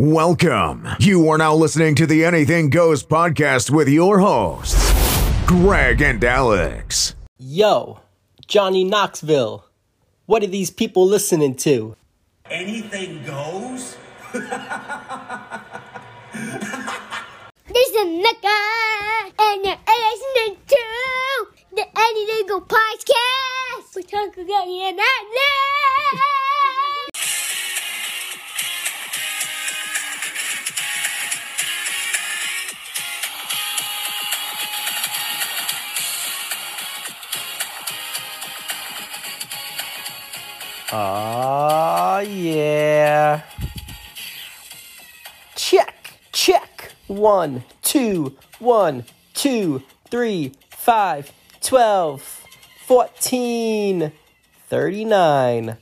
Welcome. You are now listening to the Anything Goes podcast with your hosts, Greg and Alex. Yo, Johnny Knoxville. What are these people listening to? Anything goes? This is Mecca, and you're listening to the Anything Go podcast. We're talking about it now. Aw, yeah. Check, check. One, two, one, two, three, five, twelve, fourteen, thirty-nine.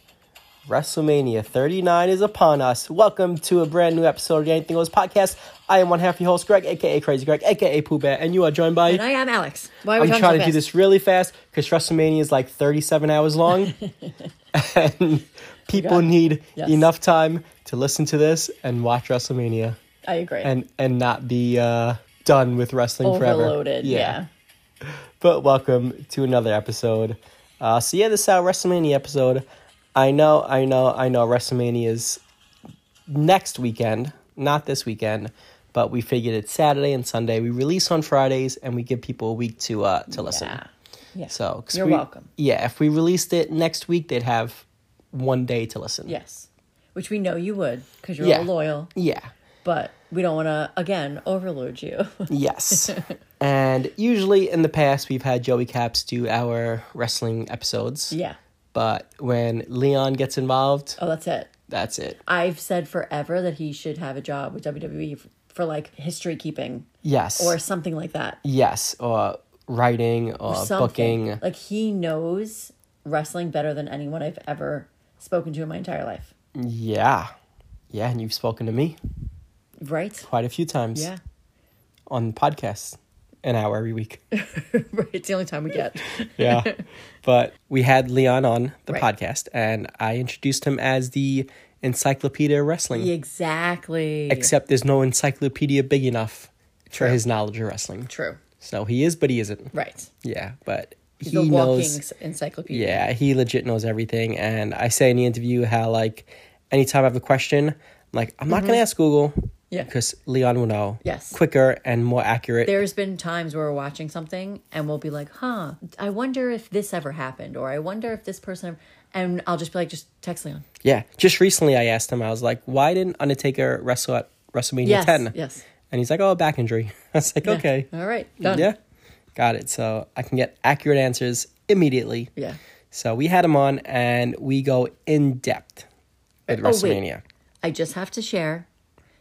WrestleMania 39 is upon us. Welcome to a brand new episode of the Anything Goes podcast. I am one half your host, Greg, aka Crazy Greg, aka Pooh Bear, and you are joined by. And I am Alex. Why are we I'm trying so to do this really fast because WrestleMania is like 37 hours long, and people need Yes. enough time to listen to this and watch WrestleMania, I agree. and and not be uh, done with wrestling forever. Overloaded. Yeah. But welcome to another episode. Uh, so yeah, this is our WrestleMania episode. I know, I know, I know. WrestleMania is next weekend, not this weekend. But we figured it's Saturday and Sunday. We release on Fridays, and we give people a week to uh, to listen. Yeah. Yeah. So You're we- welcome. Yeah, if we released it next week, they'd have one day to listen. Yes. Which we know you would because you're Yeah. all loyal, Yeah. but we don't want to, again, overload you. Yes. and usually in the past, we've had Joey Caps do our wrestling episodes. yeah. But when Leon gets involved, Oh, that's it. that's it. I've said forever that he should have a job with WWE for like history keeping Yes. or something like that. yes, or writing uh, or, Something. booking. Like he knows wrestling better than anyone I've ever spoken to in my entire life. Yeah. Yeah, and you've spoken to me Right? quite a few times Yeah. on podcasts, an hour every week. right. It's the only time we get. yeah. But we had Leon on the Right. podcast, and I introduced him as the Encyclopedia of Wrestling. exactly. Except there's no encyclopedia big enough for his knowledge of wrestling. True. So he is, but he isn't. Right. Yeah, but He's he a walking knows. encyclopedia. Yeah, he legit knows everything. And I say in the interview how like anytime I have a question, I'm like I'm not gonna ask Google. Mm-hmm. Yeah. Because Leon will know. Yes. Quicker and more accurate. There's been times where we're watching something and we'll be like, huh, I wonder if this ever happened, or I wonder if this person, ever... and I'll just be like, just text Leon. yeah. Just recently, I asked him. I was like, "Why didn't Undertaker wrestle at WrestleMania Yes, 10?" yes. And he's like, "Oh, back injury." I was like, Yeah. "Okay." All right. Done. Yeah. Got it. So I can get accurate answers immediately. Yeah. So we had him on, and we go in depth with Oh, wait. WrestleMania. I just have to share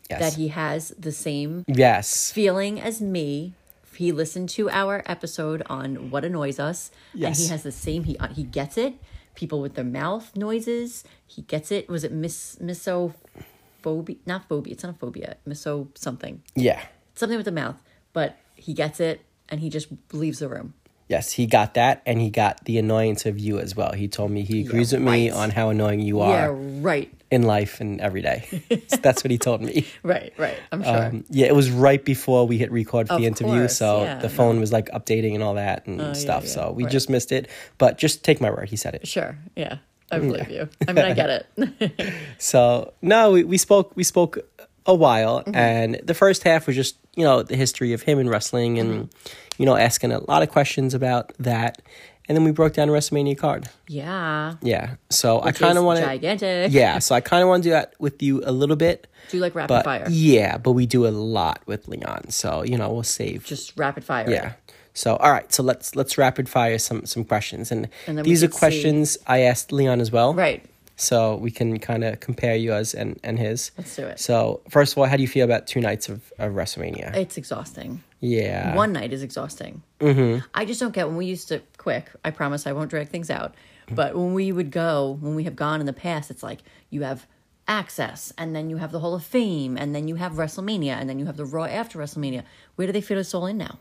Yes. that he has the same Yes. feeling as me. He listened to our episode on what annoys us, and he has the same. He uh, he gets it. People with their mouth noises. He gets it. Was it miss misophobia? Not phobia. It's not a phobia. Miso something. Yeah. Something with the mouth. But he gets it, and he just leaves the room. Yes, he got that, and he got the annoyance of you as well. He told me he agrees with me on how annoying you are. Yeah. Right. In life and every day. So that's what he told me. Right. Right. I'm sure. Um, yeah, it was right before we hit record for Of the interview, course, so yeah, the phone was like updating and all that and yeah, stuff. yeah, so we right. just missed it. But just take my word, he said it. sure. Yeah. I believe you. I mean, I get it. So no, we, we spoke we spoke a while, Mm-hmm. and the first half was just you know the history of him and wrestling, and Mm-hmm. you know asking a lot of questions about that, and then we broke down a WrestleMania card. yeah. Yeah, so I kind of want to. gigantic. Yeah, so I kind of want to do that with you a little bit. Do you like rapid But fire? yeah, but we do a lot with Leon, so you know we'll save. Just rapid fire. yeah. So all right, so let's let's rapid fire some some questions, and, And these are could see- questions I asked Leon as well. Right. So we can kind of compare yours and and his. Let's do it. So first of all, how do you feel about two nights of, of WrestleMania? It's exhausting. Yeah. One night is exhausting. Mm-hmm. I just don't get when we used to quick. I promise I won't drag things out. But when we would go, when we have gone in the past, it's like you have Axxess, and then you have the Hall of Fame, and then you have WrestleMania, and then you have the Raw after WrestleMania. Where do they fit us all in now?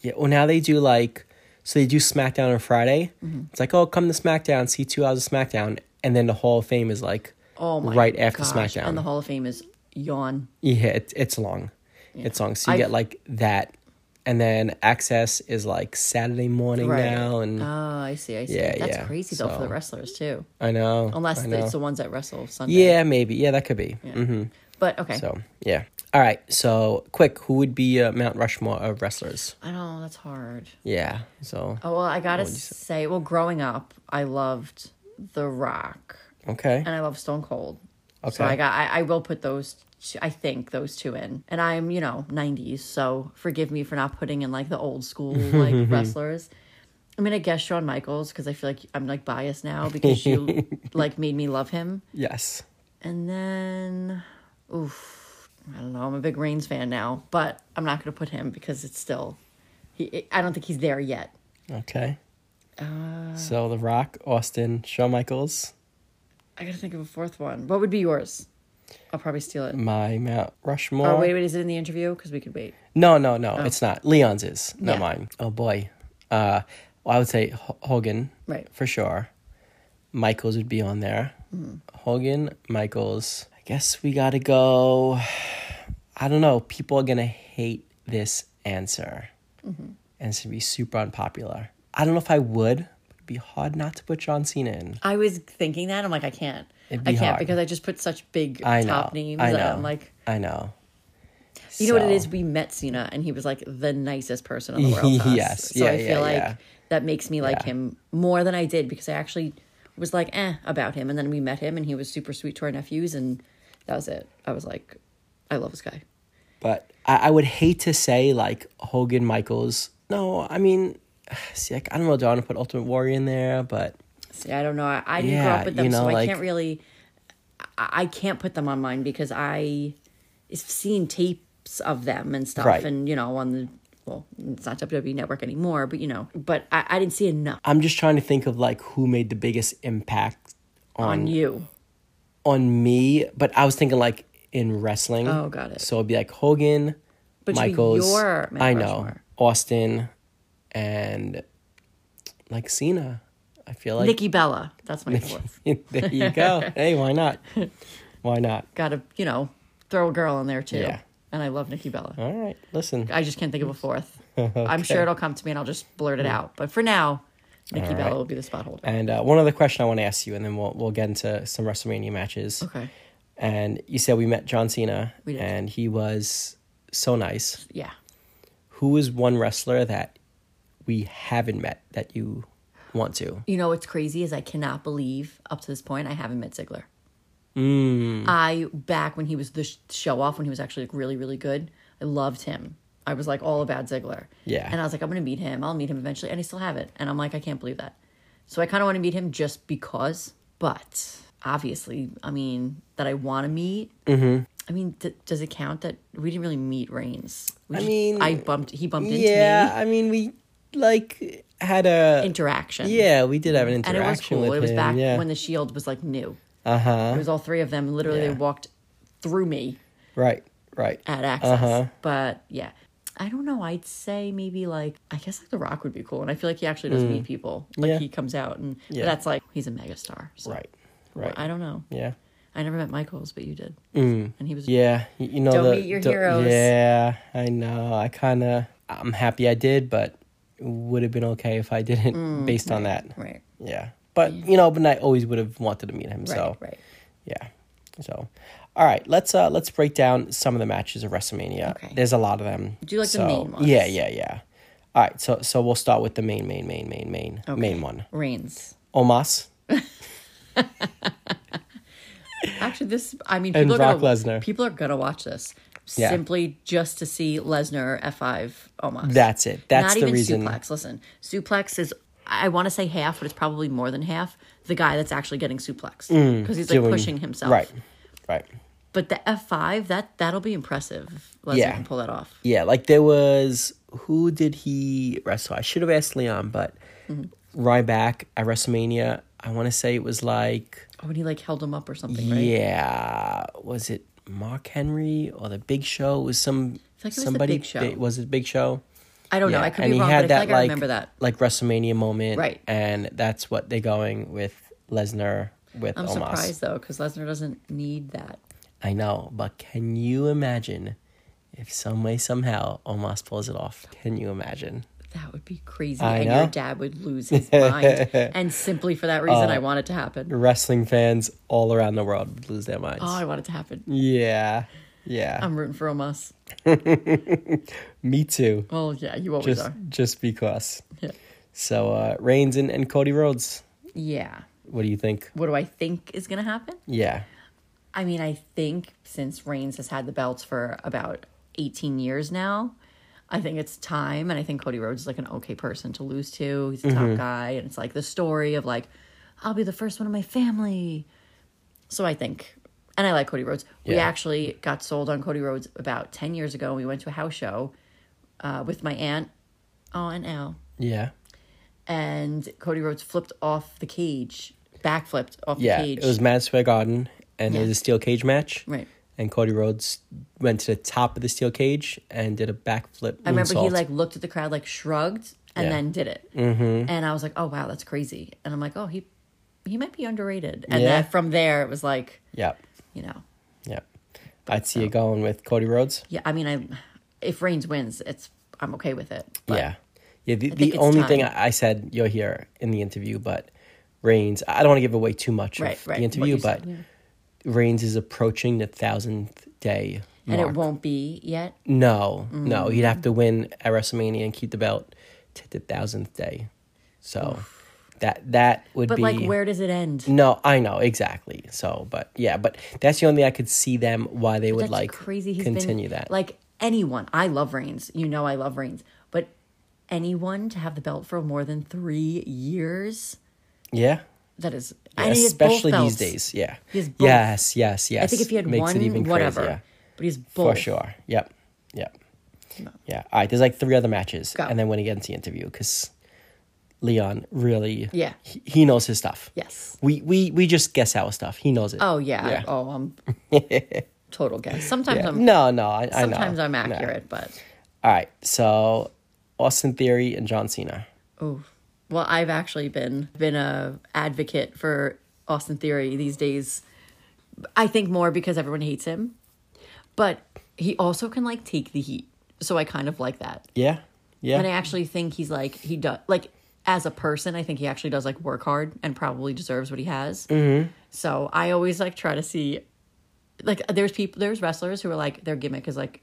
Yeah. Well, now they do like so they do SmackDown on Friday. Mm-hmm. It's like oh, come to SmackDown, see two hours of SmackDown, and then the Hall of Fame is like Oh my right after gosh. SmackDown. And the Hall of Fame is yawn. Yeah, it, it's long. It's long. So you I've- get like that, and then Axxess is like Saturday morning now, and Oh, I see. I see. Yeah, That's yeah, crazy though for the wrestlers too. I know. Unless I know. it's the ones that wrestle Sunday. yeah, maybe. Yeah, that could be. mm-hmm But okay. So yeah. All right. So quick, who would be uh, Mount Rushmore of wrestlers? I know that's hard. Yeah. So Oh well, I gotta say, well, growing up, I loved The Rock okay. and I love Stone Cold. So I got, I, I will put those. Two, I think those two in, and I'm you know '90s, so forgive me for not putting in like the old school like wrestlers. I'm gonna guess Shawn Michaels because I feel like I'm like biased now because you like made me love him. Yes. And then, oof, I don't know. I'm a big Reigns fan now, but I'm not going to put him because it's still, he. I don't think he's there yet. Okay. Uh, so The Rock, Austin, Shawn Michaels, I got to think of a fourth one. What would be yours? I'll probably steal it. my Mount Rushmore. Oh wait, wait, is it in the interview? Because we could wait. No, no, no, it's not. Leon's is, not Yeah. mine. Oh boy. Uh, well, I would say H- Hogan, Right. for sure. Michaels would be on there. Hogan, Michaels. I guess we got to go. I don't know. People are gonna hate this answer, and it's gonna be super unpopular. I don't know if I would. Be hard not to put John Cena in. I was thinking that. I'm like, I can't. It'd I be can't hard. because I just put such big I know. top names. I know. I'm like, I know. you know what it is? We met Cena, and he was like the nicest person in the world. Yes. So Yeah, I feel yeah, like yeah. that makes me like him more than I did because I actually was like eh about him, and then we met him, and he was super sweet to our nephews, and that was it. I was like, I love this guy. But I, I would hate to say like Hogan, Michaels. No, I mean, see, like, I don't know. Do I want to put Ultimate Warrior in there? But See, I don't know. I, I didn't grow up with them, you know, so I like- can't really. I, I can't put them on mine because I, seen tapes of them and stuff, Right. and you know on the well, it's not WWE Network anymore, but you know, but I, I didn't see enough I'm just trying to think of like who made the biggest impact on on you. on me. But I was thinking like in wrestling. Oh, got it. So it'd be like Hogan, But Michaels. your I know Rushmore. Austin, and like Cena. I feel like Nikki Bella, that's my fourth. there you go. hey, why not? Why not? Got to you know throw a girl in there too. Yeah. And I love Nikki Bella. All right, listen. I just can't think of a fourth. I'm sure it'll come to me and I'll just blurt it out. But for now, Nikki All Bella will be the spot holder. And uh, one other question I want to ask you, and then we'll we'll get into some WrestleMania matches. Okay. And you said we met John Cena, We did. and he was so nice. Yeah. Who is one wrestler that we haven't met that you want to? You know what's crazy is I cannot believe up to this point I haven't met Ziggler. Mm. I back when he was the show off when he was actually like really really good. I loved him. I was like all about Ziggler. Yeah. And I was like I'm gonna meet him. I'll meet him eventually, and I still haven't. And I'm like I can't believe that. So I kind of want to meet him just because. But obviously, I mean that I want to meet. Mm-hmm. I mean, d- does it count that we didn't really meet Reigns? We I just- mean, I bumped. He bumped into Yeah, me. Yeah, I mean we like had a Interaction. yeah, we did have an interaction. And it was cool. It was him, back yeah. when the Shield was like new. uh huh. It was all three of them. Literally, Yeah. they walked through me Right, right. at Axxess. Uh-huh. But yeah, I don't know. I'd say maybe like I guess like The Rock would be cool, and I feel like he actually does meet people. Like Mm. Yeah. he comes out, and Yeah. that's like he's a megastar. So Right, right. I don't know. yeah. I never met Michaels, but you did, and he was Yeah, you know Don't the meet your heroes. Yeah, I know. I kind of I'm happy I did, but would have been okay if I didn't based on that. Mm, right, Yeah. But you know, but I always would have wanted to meet him. right, so right. yeah. So all right, let's uh let's break down some of the matches of WrestleMania. Okay. There's a lot of them. Do you like the main ones? Yeah, yeah, yeah. All right, so so we'll start with the main, main, main, main, main, main one. Reigns. Omos. Actually, this I mean, And people are Brock gonna, Lesnar. People are gonna watch this Yeah. simply just to see Lesnar F five almost. That's it. That's Not the even reason. suplex. Listen, suplex is I want to say half, but it's probably more than half. The guy that's actually getting suplex because he's like Mm, pushing himself. Right. Right. But the F five that that'll be impressive. Lesnar Yeah. can pull that off. Yeah, like there was who did he wrestle? I should have asked Leon, but Mm-hmm. Ryback at WrestleMania. I want to say it was like Oh, when he like held him up or something, right? yeah, was it Mark Henry or the Big Show? It was some like it was somebody Big Show. big- was it Big Show? I don't know. I could and be he wrong, had but I that feel like I remember that. like WrestleMania moment, Right. And that's what they're going with Lesnar with I'm Omos. surprised though because Lesnar doesn't need that. I know, but can you imagine if some way somehow Omos pulls it off? Can you imagine? That would be crazy. I and know. your dad would lose his mind. and simply for that reason, I Oh. want it to happen. Wrestling fans all around the world would lose their minds. Oh, I want it to happen. yeah, yeah. I'm rooting for Omos. Me too. Oh, yeah, you always Just are. just because. Yeah. So uh Reigns and, and Cody Rhodes. Yeah. What do you think? What do I think is going to happen? Yeah. I mean, I think since Reigns has had the belts for about 18 years now, I think it's time. And I think Cody Rhodes is like an okay person to lose to. He's a Mm-hmm. top guy. And it's like the story of like, I'll be the first one in my family. So I think, and I like Cody Rhodes. We actually got sold on Cody Rhodes about 10 years ago. We went to a house show uh, with my aunt, oh, and Al. Yeah. And Cody Rhodes flipped off the cage, backflipped off Yeah. the cage. Yeah, It was Madison Square Garden and it was a steel cage match. Right. And Cody Rhodes went to the top of the steel cage and did a backflip. I remember he like looked at the crowd, like shrugged, and Yeah. then did it. Mm-hmm. And I was like, "Oh wow, that's crazy." And I'm like, "Oh, he he might be underrated." And Yeah. then from there, it was like, Yeah. you know, Yeah. I'd see you going with Cody Rhodes. yeah. I mean, I if Reigns wins, it's I'm okay with it. But yeah. Yeah. The, the only thing time. I I said you'll hear in the interview, but Reigns, I don't want to give away too much Right, of right, the interview, but said, yeah. Reigns is approaching the thousandth day. and it won't be yet. No, no, Mm. he'd have to win at WrestleMania and keep the belt to the thousandth day. So that that would But be. But like, where does it end? No, I know exactly. So, but yeah, but that's the only thing I could see them why they would like crazy. He's continue been, that. Like anyone, I love Reigns. You know, I love Reigns. But anyone to have the belt for more than three years, yeah, that is, Yeah, and he has both especially these days. Yeah, He yes, yes, yes. I think if he had Makes one, it even whatever. crazier. But he's both. for sure. Yep, yep, yeah. All right, there's like three other matches, Go. and then when he gets the interview, because Leon really, Yeah. he, he knows his stuff. Yes. We we we just guess our stuff. He knows it. Oh yeah. Yeah. Oh, I'm total guess. Sometimes Yeah. I'm no, no, I, I know. sometimes I'm No. accurate, but All right, so Austin Theory and John Cena. oh, well, I've actually been been a advocate for Austin Theory these days. I think more because everyone hates him, but he also can like take the heat. So I kind of like that. Yeah, yeah, And I actually think he's like he does like as a person. I think he actually does like work hard and probably deserves what he has. Mm-hmm. So I always like try to see like there's people there's wrestlers who are like their gimmick is like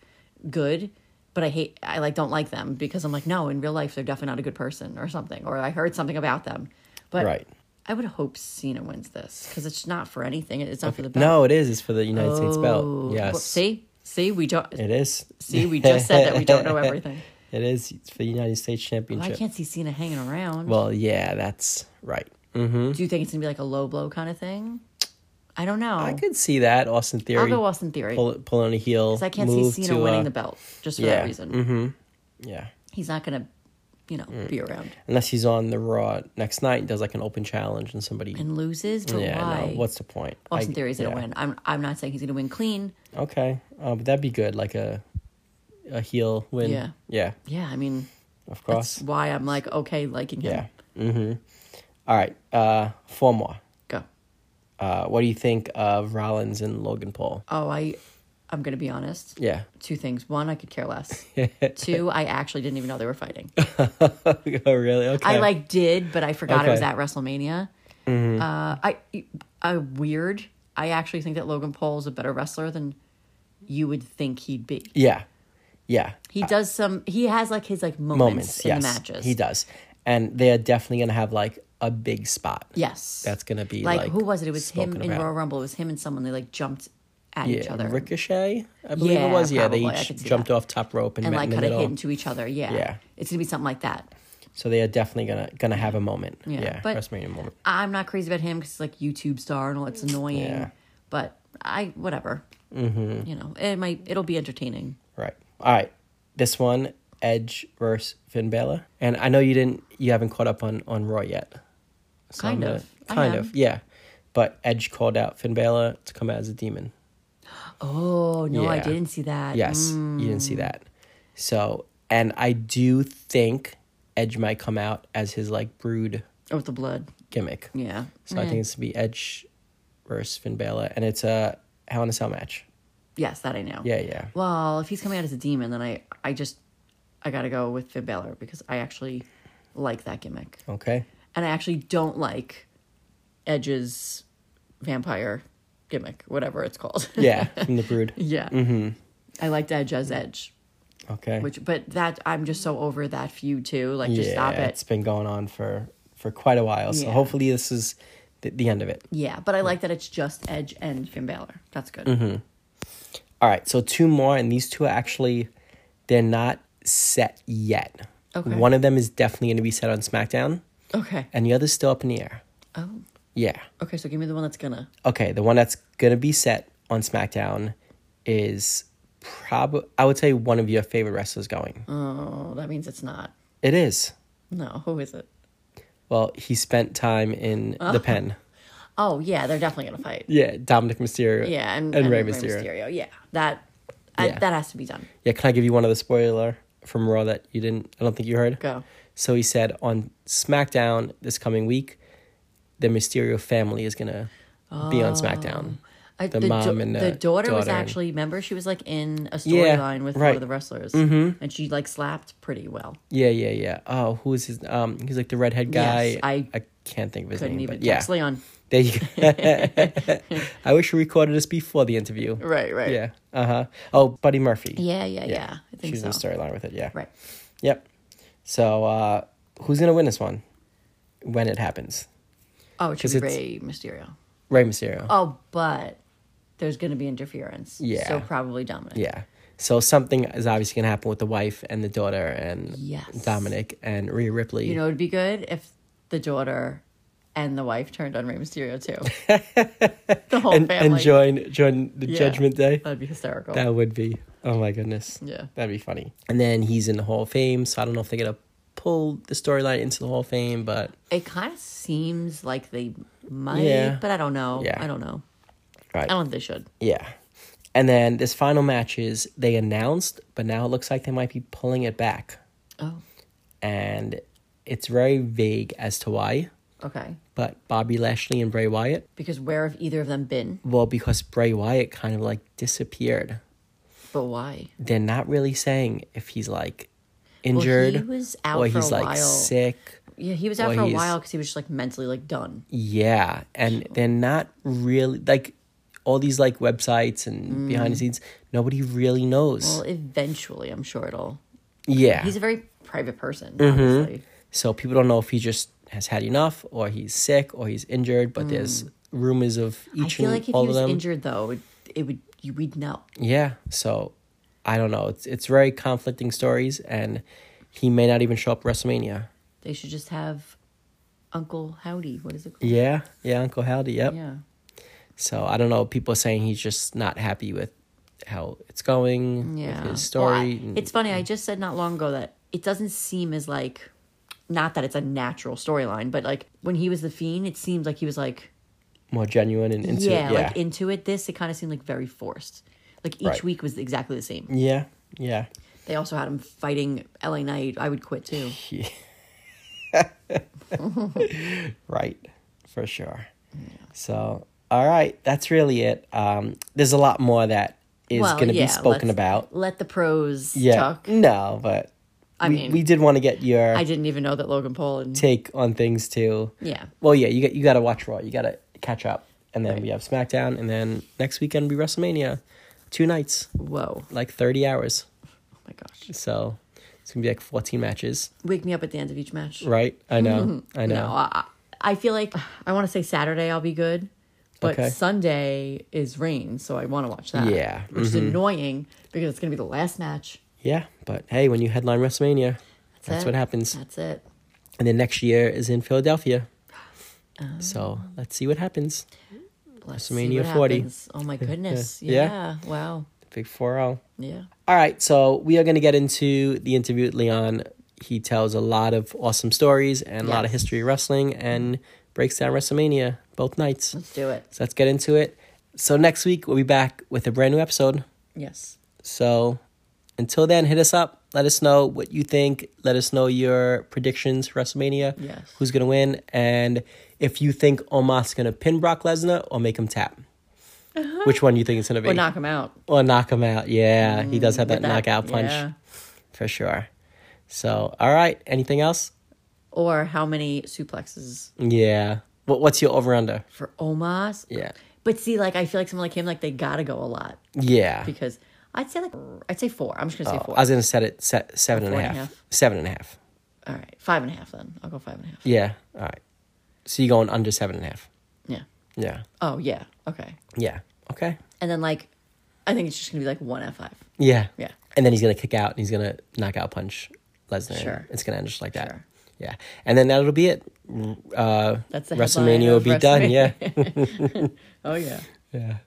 good, but I hate I like don't like them because I'm like no in real life they're definitely not a good person or something or I heard something about them. But Right. I would hope Cena wins this because it's not for anything. It's not for the belt. No, it is. It's for the United States Oh, belt. well, see, see, we don't. it is. See, we just said that we don't know everything. It is. It's for the United States Well, I can't see Cena hanging around. Well, yeah, that's right. Mm-hmm. Do you think it's gonna be like a low blow kind of thing? I don't know. I could see that Austin Theory. I'll go Austin Theory Pull, pull on a heel. because I can't see Cena to, winning uh, the belt just for yeah, that reason. Yeah, He's not gonna, you know, Mm. be around unless he's on the Raw next night and does like an open challenge and somebody. and loses. But yeah, why? no. What's the point? Austin I- Theory's gonna yeah. win. I'm. I'm not saying he's gonna win clean. Okay, uh, but that'd be good. Like a a heel win. Yeah. yeah, Yeah, I mean, of that's course. why I'm like okay liking him. Yeah. Mm-hmm. All right. Uh, four more. Uh, what do you think of Rollins and Logan Paul? Oh, I. I'm gonna be honest. Yeah. Two things. One, I could care less. Two, I actually didn't even know they were fighting. oh, really? Okay. I like did, but I forgot it was at WrestleMania. Mm-hmm. Uh, I, I weird. I actually think that Logan Paul is a better wrestler than you would think he'd be. Yeah. Yeah. He does some. He has like his like moments, Moments. in yes. the matches. He does, and they're definitely gonna have like a big spot. Yes, That's gonna be like, like, who was it? It was him in about. Royal Rumble. It was him and someone. They like jumped at each other Ricochet, I believe Yeah, it was. Yeah, they probably. Each jumped that. off top rope and, and like kind of hit into each other. Yeah, Yeah. It's gonna be something like that. So they are definitely gonna gonna have a moment. Yeah, Yeah, but- WrestleMania moment. I'm not crazy about him because he's like YouTube star and all. It's annoying, Yeah. but I whatever. Mm-hmm. You know, it might. It'll be entertaining. Right. All right. This one, Edge versus Finn Balor, and I know you didn't, you haven't caught up on on Raw yet. So Kind I'm of. Kind of, yeah. But Edge called out Finn Balor to come out as a demon. Oh no, I didn't see that. Yes, you didn't see mm. that. So, and I do think Edge might come out as his like brood Oh, with the blood. gimmick. Yeah. So I think eh. it's to be Edge versus Finn Balor, and it's a Hell in a Cell match. Yes, that I know. Yeah, yeah. Well, if he's coming out as a demon, then I, I just, I gotta go with Finn Balor because I actually like that gimmick, Okay. And I actually don't like Edge's vampire gimmick, whatever it's called. Yeah, from the Brood. yeah. Mm-hmm. I liked Edge as Edge, Okay. which, but that I'm just so over that feud too. Like, just yeah, stop it. it's been going on for for quite a while. So Yeah. hopefully this is the, the end of it. Yeah, but I like that it's just Edge and Finn Balor. That's good. Mm-hmm. All right, so two more, and these two are actually they're not set yet. Okay. One of them is definitely going to be set on SmackDown, Okay. and the other's still up in the air. Oh. Yeah. Okay, so give me the one that's gonna. Okay, the one that's to be set on SmackDown is probably I would say one of your favorite wrestlers going. Oh, that means it's not. It is. No, who is it? Well, he spent time in oh. the pen. Oh yeah, they're definitely gonna fight. Yeah, Dominic Mysterio. Yeah, and, and, Rey Mysterio. Yeah, that I, Yeah. that has to be done. Yeah, can I give you one of the spoiler from Raw that you didn't? I don't think you heard. Go. So he said on SmackDown this coming week, the Mysterio family is gonna be on SmackDown. I, The the, mom and the, the daughter, was daughter and- actually remember she was like in a Yeah, storyline with one of the wrestlers, mm-hmm. and she like slapped pretty well. Yeah, yeah, yeah. Oh, who is his? Um, he's like the redhead guy. Yes, I I can't think of his Couldn't name, even but yeah, Leon. there you go. I wish we recorded this before the interview. Right, right. Yeah. Uh huh. Oh, Buddy Murphy. Yeah, yeah, yeah. I think She's so. in the storyline with it. Yeah. Right. Yep. So, uh, who's gonna win this one when it happens? Oh, it should be Rey Mysterio. Rey Mysterio. Oh, but there's going to be interference. Yeah. So probably Dominic. Yeah. So something is obviously gonna happen with the wife and the daughter and Yes. Dominic and Rhea Ripley. You know, it'd be good if the daughter and the wife turned on Rey Mysterio too. the whole and, family. and join join the Yeah. Judgment Day. That'd be hysterical. That would be. Oh my goodness. Yeah. That'd be funny. And then he's in the Hall of Fame, so I don't know if they're gonna pull the storyline into the Hall of Fame, but It kind of seems like they might, Yeah. but I don't know. Yeah. I don't know. right. I don't think they should. Yeah. And then this final match is they announced, but now it looks like they might be pulling it back. Oh, And it's very vague as to why. Okay. But Bobby Lashley and Bray Wyatt, Because where have either of them been? well, because Bray Wyatt kind of like disappeared. But why? They're not really saying if he's like Well, injured he was out or for he's a like while. sick. Yeah, he was out Or for a he's- while because he was just like mentally like done. Yeah, and they're not really like all these like websites and behind the scenes. Nobody really knows. Mm. Well, eventually, I'm sure it'll. yeah, He's a very private person, Mm-hmm. obviously. so people don't know if he just has had enough, or he's sick, or he's injured. But there's rumors of Mm. I feel and like if all he of was them. injured, though, it, it would you we'd know. Yeah, so I don't know. It's it's very conflicting stories, and he may not even show up at WrestleMania. They should just have Uncle Howdy. What is it called? Yeah, yeah, Uncle Howdy. Yep. Yeah. So I don't know. People are saying he's just not happy with how it's going Yeah. with his Well, story. I- it's funny. I just said not long ago that it doesn't seem as like, not that it's a natural storyline, but like when he was the fiend, it seemed like he was like, more genuine and into yeah, it. Yeah, like into it. This it kind of seemed like very forced. Like each Right. week was exactly the same. yeah, yeah. They also had him fighting LA Knight. I would quit too. Right, for sure. So, all right, that's really it. Um, there's a lot more that is Well, going to yeah, be spoken about. Let the pros Yeah, talk. no, but I we, mean, we did want to get your I didn't even know that Logan Paul and take on things too. yeah. Well, yeah, you got you got to watch Raw. You got to catch up, and then Right. we have SmackDown, and then next weekend be WrestleMania, two nights, Whoa. like thirty hours. Oh my gosh. So it's gonna be like fourteen matches, Wake me up at the end of each match. right? I know, I know. No, I, I feel like I want to say Saturday I'll be good, but Okay. Sunday is rain, so I want to watch that. Yeah, which is mm-hmm. annoying because it's gonna be the last match. Yeah, but hey, when you headline WrestleMania, that's, it. what happens. That's it. And then next year is in Philadelphia. Oh. so let's see what happens. Let's WrestleMania what 40. happens. Oh my goodness. Yeah. yeah. Wow. Big 4 0. Yeah. All right, so we are going to get into the interview with Leon. He tells a lot of awesome stories and a lot of history of wrestling and breaks down WrestleMania both nights. Let's do it. So let's get into it. So next week, we'll be back with a brand new episode. Yes. So until then, hit us up. Let us know what you think. Let us know your predictions for WrestleMania. Yes. Who's going to win. And if you think Omos going to pin Brock Lesnar or make him tap. Uh-huh. Which one do you think it's gonna be? Or knock him out. Or knock him out. Yeah, he does mm, have that, that- knockout punch yeah. for sure. So, all right. Anything else? Or how many suplexes Yeah. What, what's your over under? for Omos? Yeah. But see, like I feel like someone like him, like they gotta go a lot Yeah. because I'd say like I'd say four. I'm just gonna say four. I was gonna set it set seven and a Four half. and a half. Seven and a half. All right, five and a half then. I'll go five and a half. Yeah. All right. So you're going under seven and a half. Yeah. Yeah. Oh yeah. Okay. Yeah. Okay. And then like, I think it's just gonna be like one F five. Yeah. Yeah. And then he's gonna kick out and he's gonna knock out punch Lesnar. Sure. It's gonna end just like that. Sure. Yeah. And then that'll be it. Uh, That's the WrestleMania will of be done. Yeah. Oh yeah. yeah.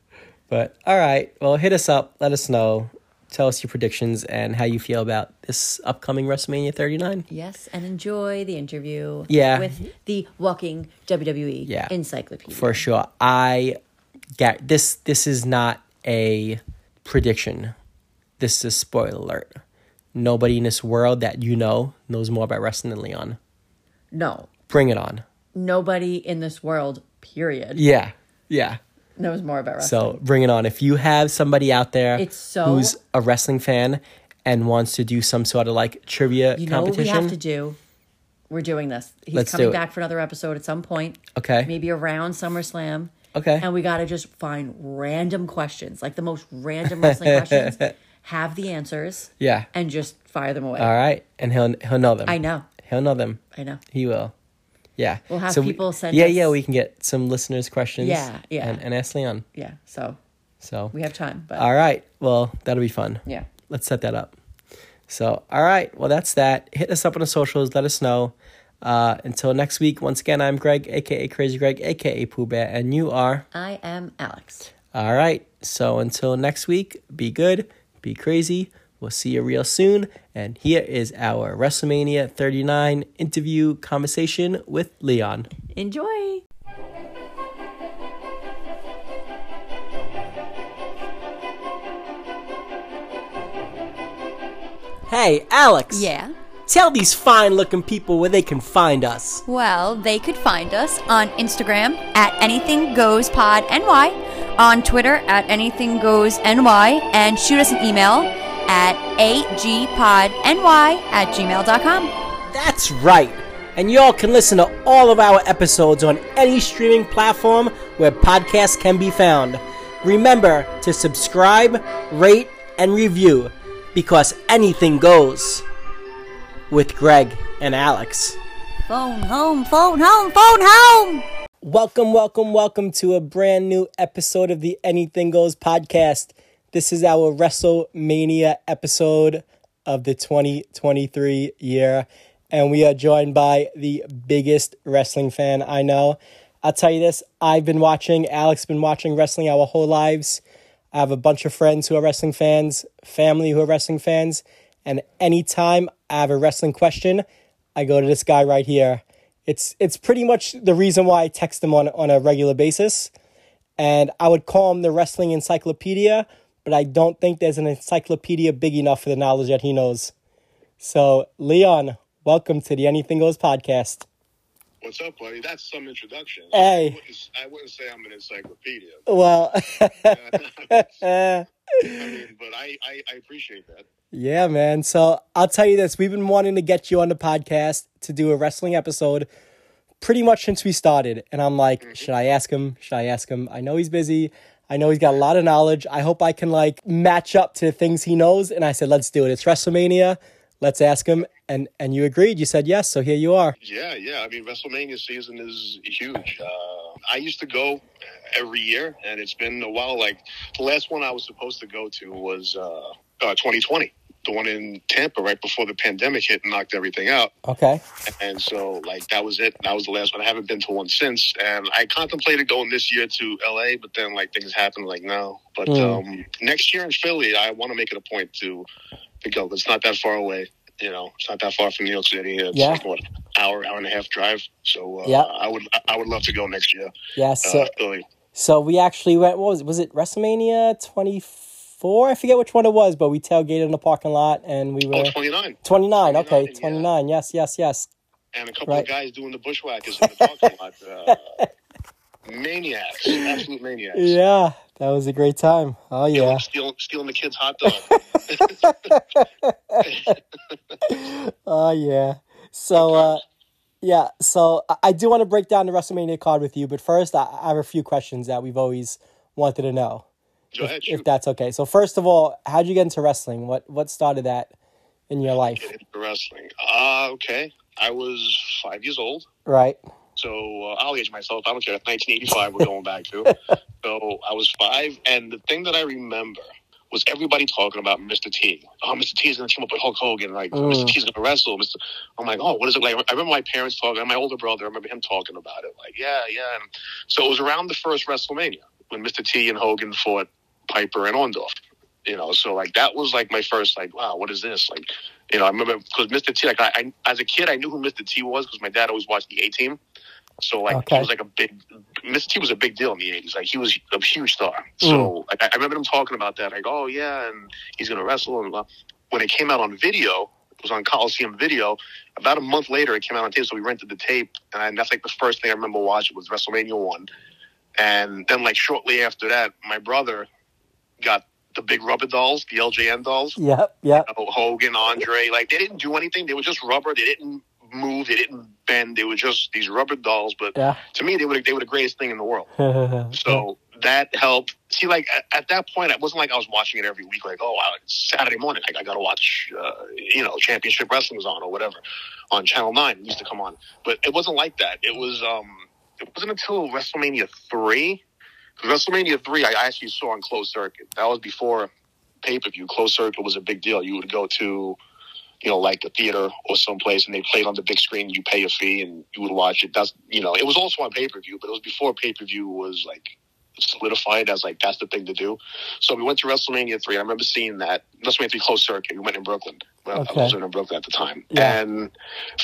But all right. Well, hit us up. Let us know. Tell us your predictions and how you feel about this upcoming WrestleMania 39. Yes, and enjoy the interview. Yeah. With the walking WWE Yeah. encyclopedia. For sure. I get this. This is not a prediction. This is a spoiler alert. Nobody in this world that you know knows more about wrestling than Leon. No, Bring it on. nobody in this world, period, Yeah. Yeah. Knows more about wrestling. So bring it on. If you have somebody out there It's so- who's a wrestling fan and wants to do some sort of like trivia you know what we competition, have to do? We're doing this. He's Let's do coming it. back for another episode at some point. Okay. Maybe around SummerSlam. Okay. And we got to just find random questions, like the most random wrestling questions. Have the answers. Yeah. And just fire them away. All right, and he'll he'll know them. I know. He'll know them. I know. He will. Yeah. We'll have we- people send Yeah, us- yeah. We can get some listeners' questions. Yeah, yeah. And, and ask Leon. Yeah. So So. we have time. But All right. Well, that'll be fun. yeah. Let's set that up. So, all right. Well, that's that. Hit us up on the socials. Let us know. Uh, until next week, once again, I'm Greg, aka Crazy Greg, aka Pooh Bear, and you are. I am Alex. All right. So until next week, be good, be crazy. We'll see you real soon. And here is our WrestleMania 39 interview conversation with Leon. Enjoy. Hey, Alex. Yeah. Tell these fine looking people where they can find us. Well, they could find us on Instagram at Anything Goes Pod NY, on Twitter at Anything Goes NY, and shoot us an email at agpodny at gmail.com. That's right. And y'all can listen to all of our episodes on any streaming platform where podcasts can be found. Remember to subscribe, rate, and review because anything goes with Greg and Alex. Phone home, phone home, phone home! Welcome, welcome, welcome to a brand new episode of the Anything Goes podcast. This is our WrestleMania episode of the 2023 year, and we are joined by the biggest wrestling fan I know. I'll tell you this I've been watching, Alex been watching wrestling our whole lives. I have a bunch of friends who are wrestling fans, family who are wrestling fans, and anytime I have a wrestling question, I go to this guy right here. It's it's pretty much the reason why I text him on on a regular basis. And I would call him the wrestling encyclopedia, but I don't think there's an encyclopedia big enough for the knowledge that he knows. So, Leon, welcome to the Anything Goes podcast. What's up, buddy? That's some introduction. Hey. I wouldn't, I wouldn't say I'm an encyclopedia. Well, I mean, but I, I, I appreciate that. Yeah, man. So I'll tell you this: we've been wanting to get you on the podcast to do a wrestling episode pretty much since we started. And I'm like, mm-hmm. should I ask him? Should I ask him? I know he's busy. I know he's got a lot of knowledge. I hope I can like match up to things he knows. And I said, let's do it. It's WrestleMania. Let's ask him. And and you agreed. You said yes. So here you are. Yeah, yeah. I mean, WrestleMania season is huge. Uh, I used to go every year, and it's been a while. Like the last one I was supposed to go to was uh, uh, 2020, the one in Tampa, right before the pandemic hit and knocked everything out. Okay. And so, like, that was it. That was the last one. I haven't been to one since. And I contemplated going this year to LA, but then, like, things happened. Like, no. But Mm. um, next year in Philly, I want to make it a point to, to go. It's not that far away. You know, it's not that far from New York City. It's Yeah. like, what, hour, hour and a half drive. So, uh, Yeah. I would, I would love to go next year. Yes. Uh, so Philly. so we actually went. What was it? was it? WrestleMania 24. I forget which one it was, but we tailgated in the parking lot and we were Oh, 29. 29. Okay, 29, yeah. Yes, yes, yes. And a couple Right. of guys doing the bushwhackers in the parking lot. Uh, maniacs. Absolute maniacs. Yeah, That was a great time. Oh yeah. stealing stealing the kid's hot dog. Oh yeah. So uh yeah, so I- do want to break down the WrestleMania card with you, but first I have a few questions that we've always wanted to know. Ahead, If that's okay. So first of all, how'd you get into wrestling? What what started that in your life? Wrestling. Uh, okay. I was five years old. Right. So uh, I'll age myself. I don't care. 1985, we're going back to. So I was five, and the thing that I remember was everybody talking about Mr. T. Oh, Mr. T is going to team up with Hulk Hogan. Like, Mm. Mr. T is going to wrestle. Mr. I'm like, oh, what is it like? I remember my parents talking, and my older brother, I remember him talking about it. Like, yeah, yeah. And so it was around the first WrestleMania when Mr. T and Hogan fought Piper and Orndorff. You know, so like that was like my first like, wow, what is this? Like, you know, I remember because Mr. T, like I, I as a kid, I knew who Mr. T was because my dad always watched the A Team. So like Okay. he was like a big Mr. T was a big deal in the eighties. Like he was a huge star. Mm. So like, I, I remember him talking about that. Like, oh yeah, and he's gonna wrestle. And blah. when it came out on video, it was on Coliseum Video. About a month later, it came out on tape. So we rented the tape, and that's like the first thing I remember watching was WrestleMania one. And then like shortly after that, my brother got the big rubber dolls, the LJN dolls. Yep. Yep. You know, Hogan, Andre, like they didn't do anything. They were just rubber. They didn't move. They didn't bend. They were just these rubber dolls. But Yeah. to me, they were they were the greatest thing in the world. So that helped. See, like at, at that point, it wasn't like I was watching it every week. Like, oh, wow, it's Saturday morning, like, I got to watch, uh, you know, Championship Wrestling was on or whatever on Channel Nine. It used to come on, but it wasn't like that. It was. um It wasn't until WrestleMania three. WrestleMania three, I actually saw on closed circuit. That was before pay per view. Closed circuit was a big deal. You would go to you know, like a theater or someplace, and they played on the big screen. You pay a fee, and you would watch it. That's you know, it was also on pay per view, but it was before pay per view was like solidified as like that's the thing to do. So we went to WrestleMania three. I remember seeing that WrestleMania three closed circuit. We went in Brooklyn. Well, Okay. I was in Brooklyn at the time, Yeah. and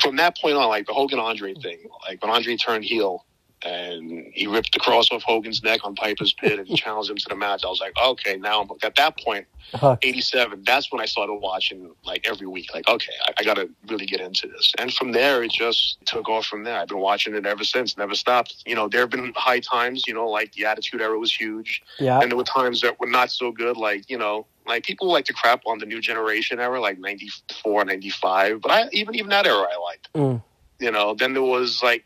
from that point on, like the Hogan Andre thing, like when Andre turned heel. And he ripped the cross off Hogan's neck on Piper's Pit and challenged him to the match. I was like, okay, now I'm at that point. Hooked. 87 that's when i started watching like every week like okay i, I gotta really get into this and from there it just took off from there i've been watching it ever since never stopped you know there have been high times you know like the attitude era was huge Yeah. and there were times that were not so good like you know like people like to crap on the new generation era like 94 95 but i even even that era i liked Mm. you know then there was like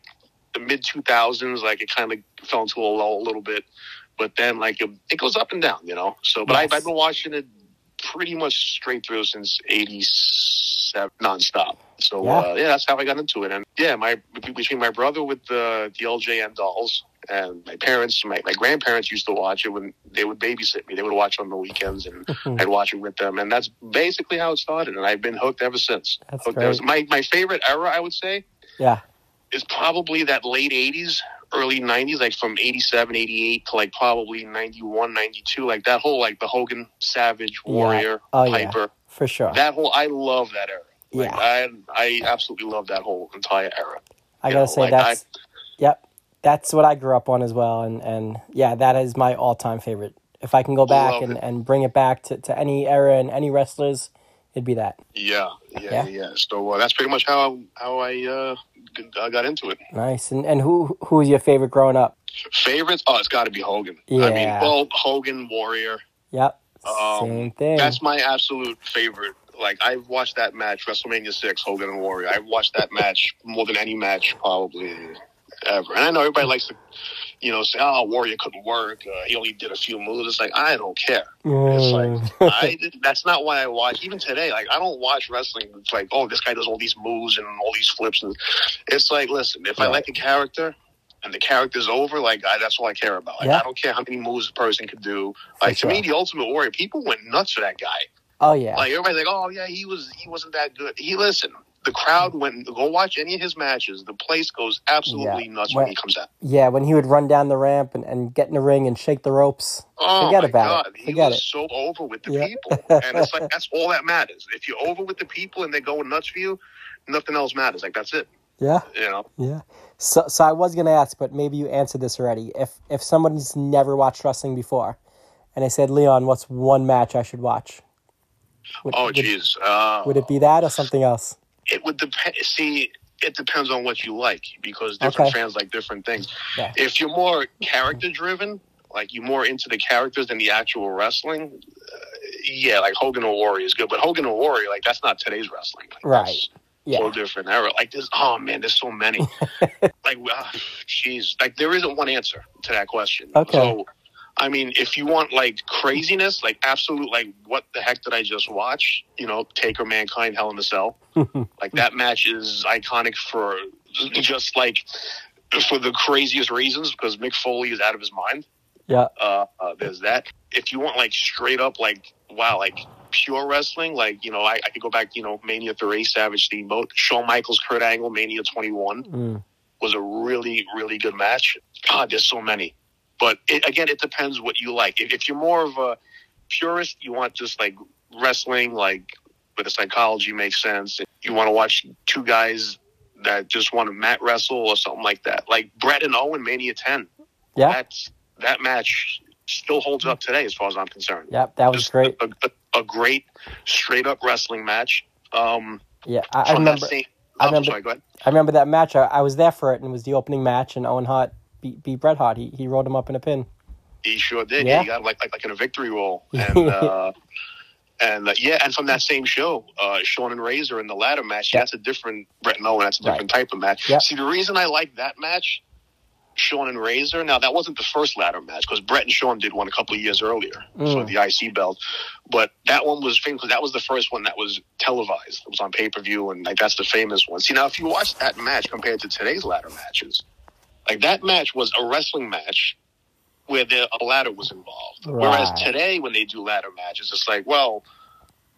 the mid 2000s like it kind of fell into a lull a little bit but then like it, it goes up and down you know so but Yes. I, i've been watching it pretty much straight through since 87 nonstop so Yeah. Uh, yeah that's how i got into it and yeah my between my brother with the the ljn dolls and my parents my, my grandparents used to watch it when they would babysit me they would watch on the weekends and i'd watch it with them and that's basically how it started and i've been hooked ever since That's hooked great. ever, my, my favorite era i would say Yeah. Is probably that late 80s early 90s like from 87 88 to like probably 91 92 like that whole like the hogan savage warrior Oh, yeah. piper For sure. that whole i love that era like, Yeah. I, I absolutely love that whole entire era I you gotta know, say like, that's yep, that's what I grew up on as well, and and yeah, that is my all time favorite. If I can go back and, it. and bring it back to, to any era and any wrestlers, it'd be that. yeah yeah Yeah. yeah, so uh, that's pretty much how how i uh I got into it Nice. And and who who was your favorite growing up? favorites oh it's got to be hogan Yeah. i mean well hogan warrior Yep. Um, Same thing. That's my absolute favorite. Like I've watched that match, WrestleMania six, Hogan and Warrior. I've watched that match more than any match probably ever. And I know everybody likes to, you know, say, "Oh, Warrior couldn't work. Uh, he only did a few moves." It's like I don't care. It's Mm. like I that's not why I watch. Even today, like I don't watch wrestling. It's like, oh, this guy does all these moves and all these flips, and it's like, listen, if I like a character. And the character's over, like I, that's all I care about. Like Yeah. I don't care how many moves a person could do. Like sure. to me, the Ultimate Warrior, people went nuts for that guy. oh yeah. Like everybody's like, oh yeah, he was he wasn't that good. He listen, the crowd went go watch any of his matches. The place goes absolutely Yeah. nuts When- when he comes out. yeah, when he would run down the ramp and, and get in the ring and shake the ropes. Oh Forget my about god, it. he Forget was it. so over with the Yeah. people, and it's like that's all that matters. If you're over with the people and they're going nuts for you, nothing else matters. Like that's it. Yeah. You know, Yeah. So so I was gonna ask, but maybe you answered this already. If if somebody's never watched wrestling before, and I said, Leon, what's one match I should watch? Would, oh would, jeez, uh, would it be that or something else? It would depend. See, it depends on what you like because different Okay. fans like different things. Yeah. If you're more character driven, like you're more into the characters than the actual wrestling, uh, yeah, like Hogan or Warrior is good. But Hogan or Warrior, like that's not today's wrestling. Like, Right. Yeah. whole different era. Like this, oh man, there's so many. like, jeez, like there isn't one answer to that question. Okay. So, I mean, if you want like craziness, like absolute, like what the heck did I just watch? You know, Taker, Mankind, Hell in a Cell. like that match is iconic for just like for the craziest reasons because Mick Foley is out of his mind. Yeah. Uh, uh, there's that. If you want like straight up, like wow, like pure wrestling, like you know, I, I could go back, you know, Mania three, Savage Steamboat, Shawn Michaels, Kurt Angle, Mania twenty one Mm. was a really, really good match. God, there's so many. But it, again, it depends what you like. If, if you're more of a purist, you want just like wrestling, like where the psychology makes sense. You want to watch two guys that just want to mat wrestle or something like that. Like Bret and Owen, Mania 10. Yeah. That's, that match still holds up today as far as I'm concerned. Yep. That was Just great. A, a, a great straight up wrestling match. Um, Yeah. I, I remember. same- I Oh, remember- sorry, go ahead. I remember that match. I, I was there for it, and it was the opening match, and Owen Hart beat, beat Bret Hart. He he rolled him up in a pin. He sure did. Yeah. Yeah, he got like like, like in a victory roll, and uh, and uh, yeah, and from that same show, uh, Shawn and Razor in the ladder match. Yeah. That's a different Bret and Owen. That's a different type of match. Yeah. See, the reason I like that match, Shawn and Razor. Now that wasn't the first ladder match because Bret and Shawn did one a couple of years earlier Mm. for the IC belt, but that one was famous because that was the first one that was televised. It was on pay per view, and like that's the famous one. See, now if you watch that match compared to today's ladder matches, like that match was a wrestling match where the, a ladder was involved. Whereas today, when they do ladder matches, it's like, well,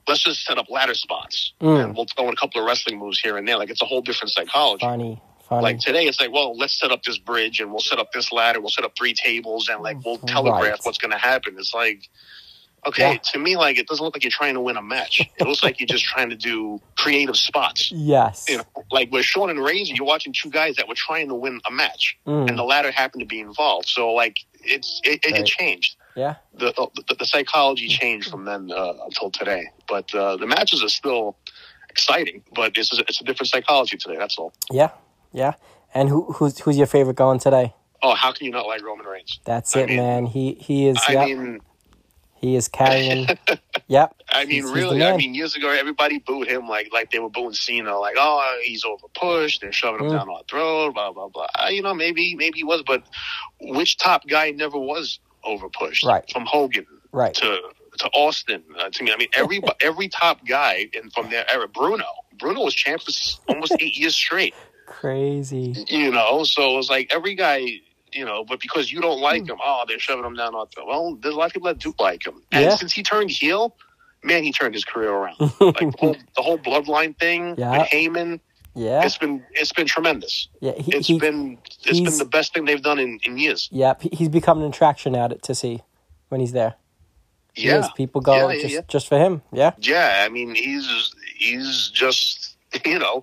let's just set up ladder spots Mm. and we'll throw in a couple of wrestling moves here and there. Like it's a whole different psychology. Funny. Funny. Like today, it's like, well, let's set up this bridge and we'll set up this ladder. We'll set up three tables and like we'll telegraph Right. what's going to happen. It's like, okay, Yeah. to me, like it doesn't look like you're trying to win a match. It looks like you're just trying to do creative spots. yes. You know, like with Shawn and Razor, you're watching two guys that were trying to win a match, Mm. and the ladder happened to be involved. So like it's it, it, Right. it changed. Yeah. The, the the psychology changed from then uh, until today. But uh, the matches are still exciting, but it's a, it's a different psychology today. That's all. Yeah. Yeah. And who who's who's your favorite going today? Oh, how can you not like Roman Reigns? That's I it, mean- man. He he is. I yep. mean, he is carrying. yep. I mean, really. I mean, years ago, everybody booed him like like they were booing Cena, like, oh, he's over pushed, they're shoving him Mm. down our throat, blah blah blah. Uh, You know, maybe maybe he was, but which top guy never was over pushed? Right. From Hogan Right. to to Austin uh, to me. I mean, every every top guy in from their era, Bruno. Bruno was champ for almost eight years straight. Crazy. You know, so it's like every guy. You know, but because you don't like him, oh, they're shoving him down our throat. Well, there's a lot of people that do like him, and Yeah. since he turned heel, man, he turned his career around. like the whole, the whole bloodline thing Yeah. with Heyman, Yeah. it's been it's been tremendous. Yeah. He, It's he, been it's been the best thing they've done in, in years. Yep. he- He's become an attraction out to see when he's there. Yeah, is. People go Yeah, yeah, just yeah. just for him. Yeah. Yeah, I mean he's he's just you know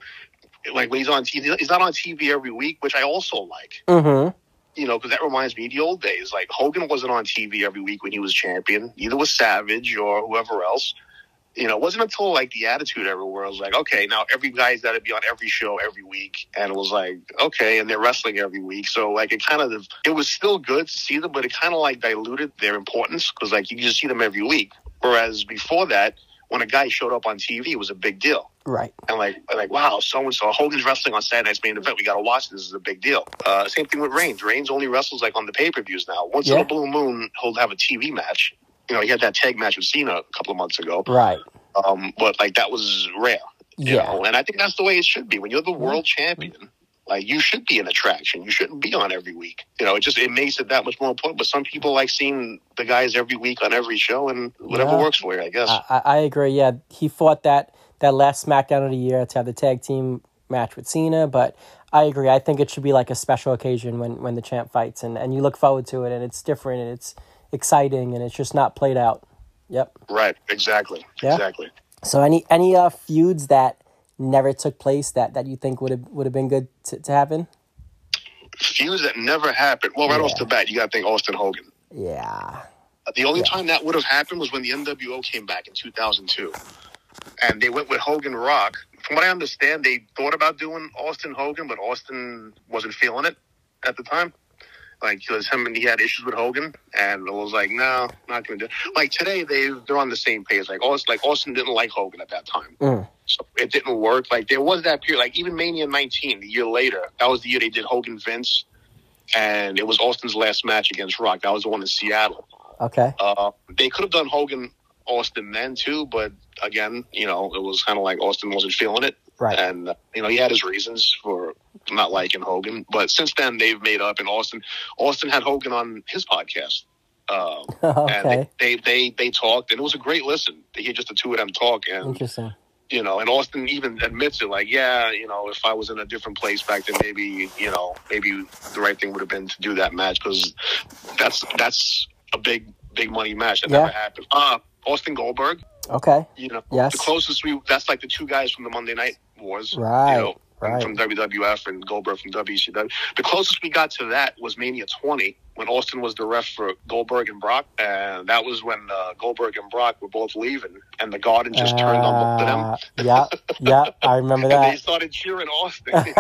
like when he's on TV, he's not on TV every week, which I also like. Mm-hmm. You know, because that reminds me of the old days. Like Hogan wasn't on TV every week when he was champion. Neither was Savage or whoever else. You know, it wasn't until like the Attitude Era where it was like, okay, now every guy's got to be on every show every week, and it was like, okay, and they're wrestling every week. So like, it kind of it was still good to see them, but it kind of like diluted their importance because like you just see them every week. Whereas before that, when a guy showed up on TV, it was a big deal Right. and like like wow, so and so Hogan's wrestling on Saturday night's main event. We got to watch this. This is a big deal. Uh, same thing with Reigns. Reigns only wrestles like on the pay per views now. Once in a blue moon, he'll have a TV match. You know, he had that tag match with Cena a couple of months ago, Right. um, but like that was rare. You Yeah. know? and I think that's the way it should be. When you're the world champion, like you should be an attraction. You shouldn't be on every week. You know, it just it makes it that much more important. But some people like seeing the guys every week on every show, and whatever Yeah. works for you, I guess. I, I agree. Yeah, he fought that that last SmackDown of the year to have the tag team match with Cena, but I agree. I think it should be like a special occasion when when the champ fights, and and you look forward to it, and it's different, and it's exciting, and it's just not played out. Yep. right? Exactly. Yeah. Exactly. So any any uh, feuds that never took place that that you think would have would have been good to, to happen? feuds that never happened. Well, right off the bat, you got to think Austin Hogan. Yeah. The only time that would have happened was when the NWO came back in 2002. And they went with Hogan Rock. From what I understand, they thought about doing Austin Hogan, but Austin wasn't feeling it at the time. Like, because him and he had issues with Hogan, and it was like, no, not gonna do. it. Like today, they they're on the same page. Like Austin, like Austin didn't like Hogan at that time, Mm. So it didn't work. Like there was that period. Like even Mania 19, the year later, that was the year they did Hogan Vince, and it was Austin's last match against Rock. That was the one in Seattle. Okay. Uh, they could have done Hogan Austin then too, but again, you know, it was kind of like Austin wasn't feeling it. Right. And uh, you know, he had his reasons for not liking Hogan, but since then they've made up. And Austin, Austin had Hogan on his podcast, uh, and they, they they they talked, and it was a great listen to hear just the two of them talk. And Interesting. You know, and Austin even admits it, like, yeah, you know, if I was in a different place back then, maybe you know, maybe the right thing would have been to do that match because that's that's a big big money match that Yeah. never happened. Uh Austin Goldberg, Okay. you know, Yes. the closest we that's like the two guys from the Monday Night Wars, Right, You know, right. from WWF and Goldberg from WCW. The closest we got to that was Mania 20 when Austin was the ref for Goldberg and Brock, and that was when uh, Goldberg and Brock were both leaving, and the Garden just turned on both of them. Uh, yeah. Yeah. I remember that. And they started cheering Austin.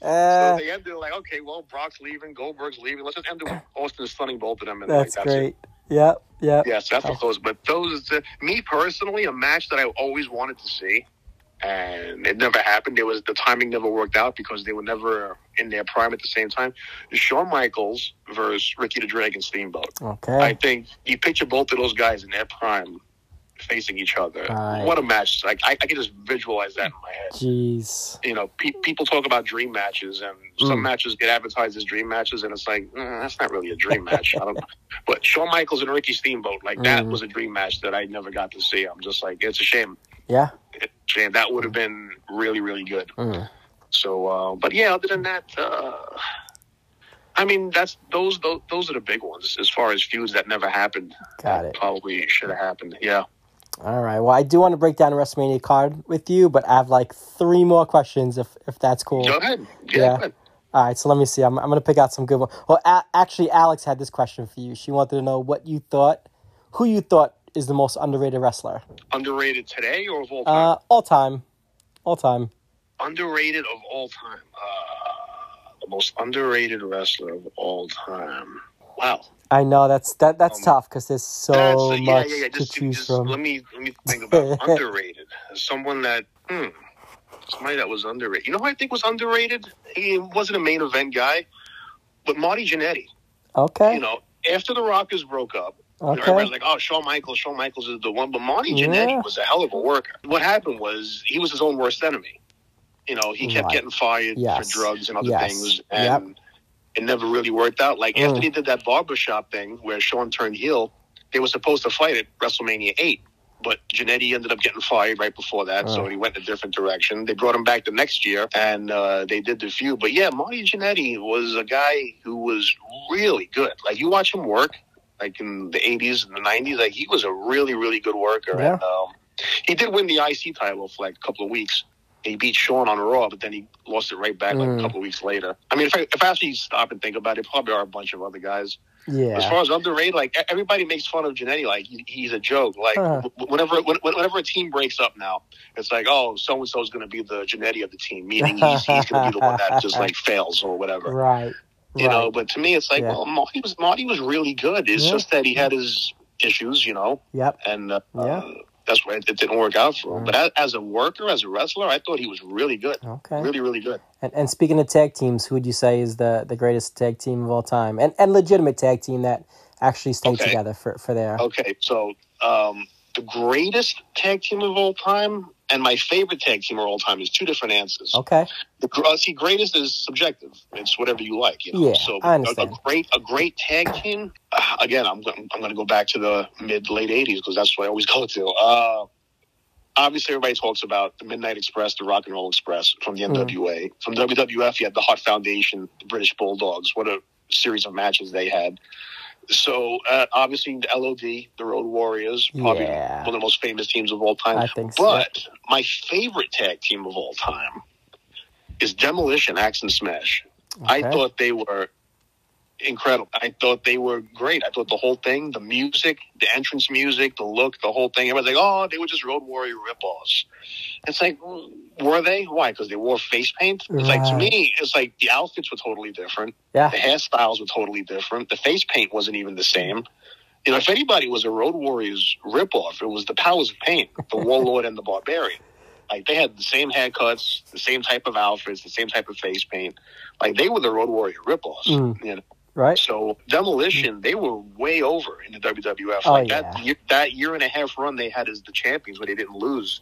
so they ended like, okay, well, Brock's leaving, Goldberg's leaving. Let's just end it with Austin stunning both of them. And That's like, that's great. It. Yep. Yep. Yes, that's what those. But those, uh, me personally, a match that I always wanted to see, and it never happened. It was the timing never worked out because they were never in their prime at the same time. Shawn Michaels versus Ricky the Dragon Steamboat. Okay, I think you picture both of those guys in their prime facing each other. Right. What a match! Like I, I can just visualize that in my head Jeez. you know, pe- people talk about dream matches, and some Mm. matches get advertised as dream matches, and it's like mm, that's not really a dream match. I don't know. But Shawn Michaels and Ricky Steamboat, like that Mm. was a dream match that I never got to see. I'm just like, it's a shame. Yeah. It's a shame. That would have been really, really good. Mm. So, uh, but yeah, other than that, uh, I mean, that's those, those those are the big ones as far as feuds that never happened. Got it. Probably should have happened. Yeah. All right. Well, I do want to break down the WrestleMania card with you, but I have like three more questions if if that's cool. Go ahead. Yeah. Yeah. Go ahead. All right, so let me see. I'm, I'm going to pick out some good ones. Well, a- actually, Alex had this question for you. She wanted to know what you thought, who you thought is the most underrated wrestler. Underrated today or of all time? Uh, all time. All time. underrated of all time. Uh, the most underrated wrestler of all time. Wow. I know that's that that's tough because there's so That's, yeah, much yeah, yeah. to choose just from. let me let me think about underrated. Someone that hmm, somebody that was underrated. You know who I think was underrated? He wasn't a main event guy, but Marty Jannetty. Okay. You know, after the Rockers broke up. Okay. Everybody's like, "Oh, Shawn Michaels, Shawn Michaels is the one," but Marty Yeah. Jannetty was a hell of a worker. What happened was he was his own worst enemy. You know, he kept Right. getting fired Yes. for drugs and other Yes. things, and Yep. it never really worked out. Like after Mm. they did that barbershop thing where Shawn turned heel, they were supposed to fight at WrestleMania eight, but Jannetty ended up getting fired right before that, so Oh. he went a different direction. They brought him back the next year, and uh, they did the feud. But yeah, Marty Jannetty was a guy who was really good. Like you watch him work, like in the eighties and the nineties, like he was a really, really good worker. Yeah. And um, he did win the IC title for like a couple of weeks. He beat Shawn on Raw, but then he lost it right back like Mm. a couple of weeks later. I mean, if I, if I actually stop and think about it, probably are a bunch of other guys. yeah. As far as underrated, like everybody makes fun of Jannetty, like he, he's a joke. Like Huh. whenever when, whenever a team breaks up now, it's like, oh, so and so is going to be the Jannetty of the team, meaning he's he's going to be the one that just like fails or whatever. right. You know, but to me, it's like, Yeah. well, Marty was Marty was really good. It's Yeah. just that he had his issues, you know, Yep. and uh, Yeah. that's why it, it didn't work out for him. But as, as a worker, as a wrestler, I thought he was really good, Okay. really, really good. And, and speaking of tag teams, who would you say is the, the greatest tag team of all time, and and legitimate tag team that actually stayed Okay. together for for their Okay, so um, the greatest tag team of all time and my favorite tag team of all time is two different answers. okay. The uh, see, greatest is subjective. It's whatever you like. You know? Yeah, so I a- understand. A, great, a great tag team. Uh, again, I'm going. I'm going to go back to the mid late '80s because that's what I always go to. Uh, obviously, everybody talks about the Midnight Express, the Rock and Roll Express from the Mm. NWA. From WWF, you had the Hart Foundation, the British Bulldogs. What a series of matches they had. So uh, obviously the LOD, the Road Warriors, probably Yeah. one of the most famous teams of all time. I think so. But my favorite tag team of all time is Demolition, Axe and Smash. I thought they were incredible. I thought they were great. I thought the whole thing, the music, the entrance music, the look, the whole thing. Everybody's like, oh, they were just Road Warrior ripoffs. It's like, were they? Why? Because they wore face paint. It's like to me, it's like the outfits were totally different. Yeah. The hairstyles were totally different. The face paint wasn't even the same. You know, if anybody was a Road Warriors ripoff, it was the Powers of Pain, the Warlord and the Barbarian. Like they had the same haircuts, the same type of outfits, the same type of face paint. Like they were the Road Warrior ripoffs. Mm. You know, Right? so Demolition, they were way over in the WWF. Oh, like yeah. that year, that year and a half run they had as the champions, where they didn't lose.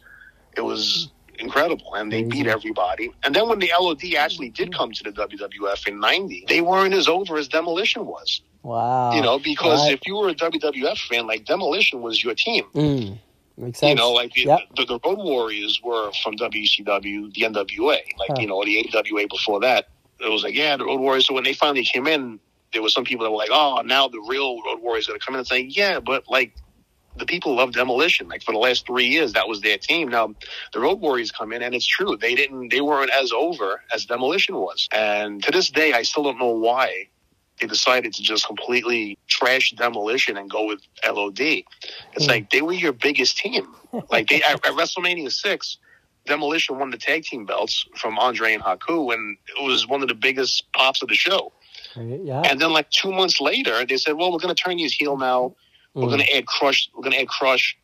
It was incredible, and they beat everybody. And then when the LOD actually did come to the WWF in '90, they weren't as over as Demolition was. Wow. you know, because Right. if you were a WWF fan, like Demolition was your team. Mm. Makes sense. You know, like the, Yep. the, the Road Warriors were from WCW, the NWA, like Huh. you know, the AWA before that. It was like, yeah, the Road Warriors. So when they finally came in, there were some people that were like, oh, now the real Road Warriors are going to come in and say, yeah, but like the people love Demolition. Like for the last three years, that was their team. Now the Road Warriors come in, and it's true they didn't, they weren't as over as Demolition was. And to this day, I still don't know why they decided to just completely trash Demolition and go with LOD. It's hmm. like they were your biggest team. Like they at, at WrestleMania six, Demolition won the tag team belts from Andre and Haku, and it was one of the biggest pops of the show. Right, Yeah. And then like two months later, they said, "Well, we're going to turn these heel now. We're Mm. going to add Crush. We're going to add Crush."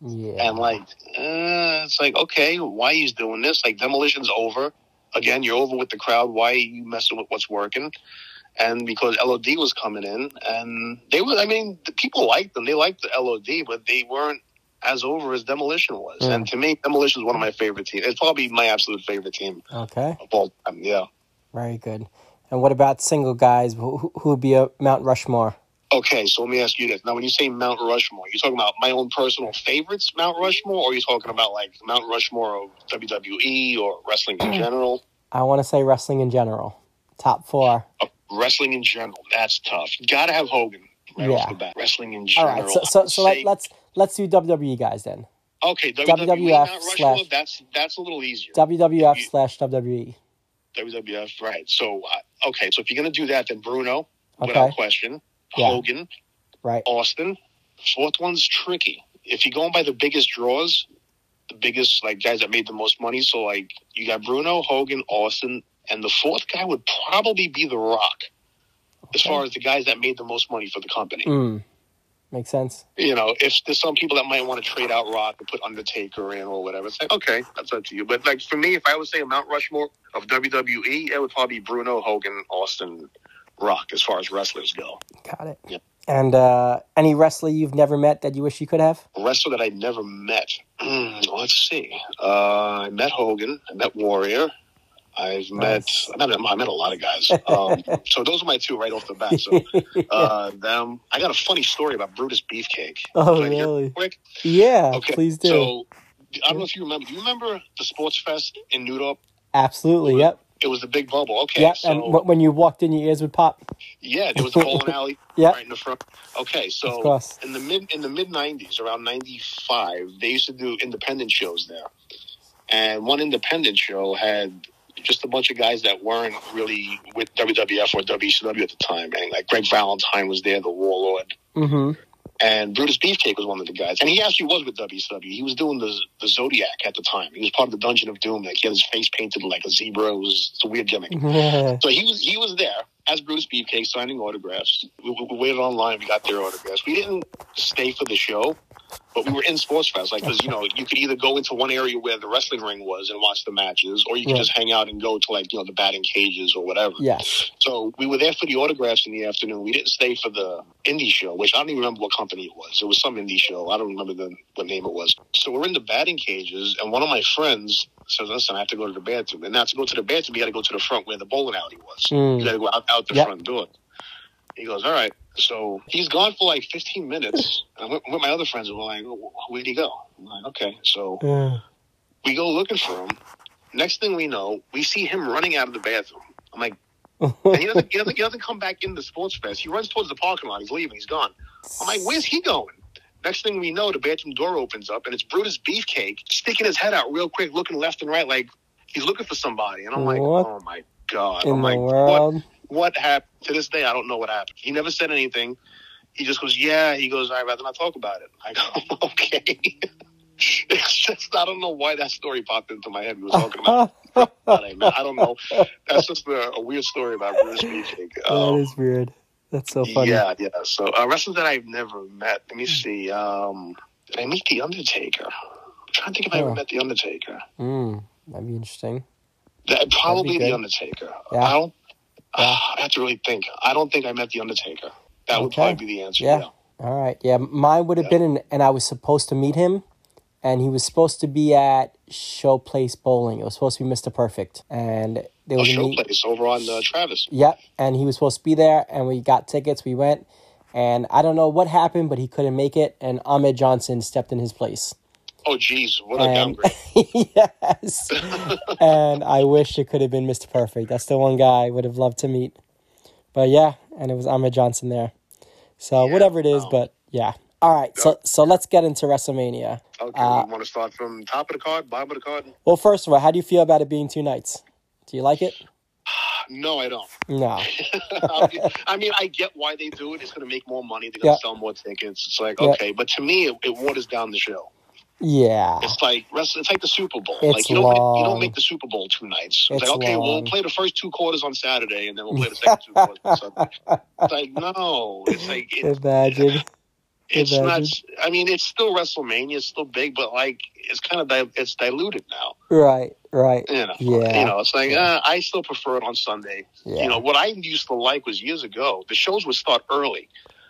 yeah. And like, uh, it's like, okay, why he's doing this? Like, demolition's over. Again, you're over with the crowd. Why are you messing with what's working? And because LOD was coming in, and they were, I mean, the people liked them. They liked the LOD, but they weren't as over as Demolition was. And to me, Demolition is one of my favorite teams. It's probably my absolute favorite team okay. of all time. Yeah. Very good. And what about single guys? Who, who would be a Mount Rushmore? Okay, so let me ask you this. Now, when you say Mount Rushmore, you talking about my own personal favorites, Mount Rushmore, or are you talking about like Mount Rushmore of WWE or wrestling in general? I want to say wrestling in general. Top four. Uh, wrestling in general, that's tough. You gotta have Hogan right Yeah. off the bat. Wrestling in general. right. So so, so let, say- let's let's do WWE guys then. okay, WWE, WWF Mount Rushmore, slash- that's that's a little easier. WWF You- slash. WWE. WWF, right? So uh, okay, so if you're gonna do that, then Bruno, Okay. without question, Yeah. Hogan, Right. Austin. Fourth one's tricky. If you're going by the biggest draws, the biggest like guys that made the most money. So like you got Bruno, Hogan, Austin, and the fourth guy would probably be The Rock. As far as the guys that made the most money for the company, Mm. Makes sense. you know, if there's some people that might want to trade out Rock and put Undertaker in or whatever, it's like okay, that's up to you. But like for me, if I would say a Mount Rushmore of WWE, it would probably be Bruno, Hogan, Austin, Rock as far as wrestlers go. Got it. Yep. And uh, any wrestler you've never met that you wish you could have? A wrestler that I never met. Let's see. Uh, I met Hogan. I met Warrior. I've Nice. met. I met. A lot of guys. Um, so those are my two right off the bat. So uh, them. I got a funny story about Brutus Beefcake. Oh, Can I hear it really? Quick. yeah, Okay. please do. So I don't know if you remember. Do you remember the Sports Fest in New Dorp? Absolutely. Yep. It was the big bubble. Okay. Yep. So and when you walked in, your ears would pop. yeah, there was a bowling alley Yep. right in the front. Okay, so in the mid in the mid nineties, around ninety five, they used to do independent shows there, and one independent show had just a bunch of guys that weren't really with WWF or WCW at the time, and like Greg Valentine was there, the Warlord, Mm-hmm. and Brutus Beefcake was one of the guys, and he actually was with WCW. He was doing the the Zodiac at the time. He was part of the Dungeon of Doom. Like he had his face painted like a zebra. It was it's a weird gimmick. So he was he was there as Bruce Beefcake signing autographs. We, we, we waited online. We got their autographs. We didn't stay for the show, but we were in Sports Fest. Like because you know you could either go into one area where the wrestling ring was and watch the matches, or you could Right. just hang out and go to like you know the batting cages or whatever. yes. So we were there for the autographs in the afternoon. We didn't stay for the indie show, which I don't even remember what company it was. It was some indie show. I don't remember the what name it was. So we're in the batting cages, and one of my friends says, "Listen, I have to go to the bathroom." And now to go to the bathroom, you got to go to the front where the bowling alley was. Mm. You got to go out, out the Yep. front door. He goes, "All right." So he's gone for like 15 minutes. I'm with, with my other friends, and we're like, "Where'd he go?" I'm like, "Okay." So Uh, we go looking for him. Next thing we know, we see him running out of the bathroom. I'm like, and he doesn't, he doesn't, he doesn't come back in the sports fest. He runs towards the parking lot. He's leaving. He's gone. I'm like, where's he going? Next thing we know, the bathroom door opens up and it's Brutus Beefcake sticking his head out real quick, looking left and right, like he's looking for somebody. And I'm like, oh my god! in I'm like, world? what? What happened. To this day, I don't know what happened. He never said anything. He just goes, "Yeah." He goes, "I'd rather not talk about it." I go, "Okay." it's just I don't know why that story popped into my head. We were talking about. I don't know. That's just a, a weird story about Bruce Beefcake. that Um, is weird. That's so funny. yeah, yeah. So uh, wrestlers that I've never met. Let me see. Um, did I meet the Undertaker? I'm trying to think if I ever Oh. met the Undertaker. Mm, that'd be interesting. That, probably the Undertaker. Yeah. I don't. Yeah. I have to really think. I don't think I met the Undertaker. That would probably be the answer. Yeah. Yeah. All right. Yeah, mine would have been, and, and I was supposed to meet him, and he was supposed to be at Showplace Bowling. It was supposed to be Mr. Perfect, and there was a show meet- place over on uh, Travis. Yep, and he was supposed to be there, and we got tickets. We went, and I don't know what happened, but he couldn't make it, and Ahmed Johnson stepped in his place. Oh, geez, what a And downgrade. yes, and I wish it could have been Mr. Perfect. That's the one guy I would have loved to meet. But yeah, and it was Ahmed Johnson there. So whatever it is, but yeah. All right, so so let's get into WrestleMania. Okay, Uh, want to start from top of the card, bottom of the card. Well, first of all, how do you feel about it being two nights? Do you like it? No, I don't. No. I mean, I get why they do it. It's going to make more money. They're going to Yeah. sell more tickets. It's like Yeah. okay, but to me, it, it waters down the show. Yeah. It's like wrestling. It's like the Super Bowl. It's like you don't make, you don't make the Super Bowl two nights. It's, It's like okay, long. we'll play the first two quarters on Saturday, and then we'll play the second two quarters on Sunday. It's like no, it's like it, Imagine. it's not. I mean, it's still WrestleMania. It's still big, but like it's kind of di- it's diluted now. Right. Right. You know, Yeah. you know, it's like uh, I still prefer it on Sunday. Yeah. You know, what I used to like was years ago. The shows would start early.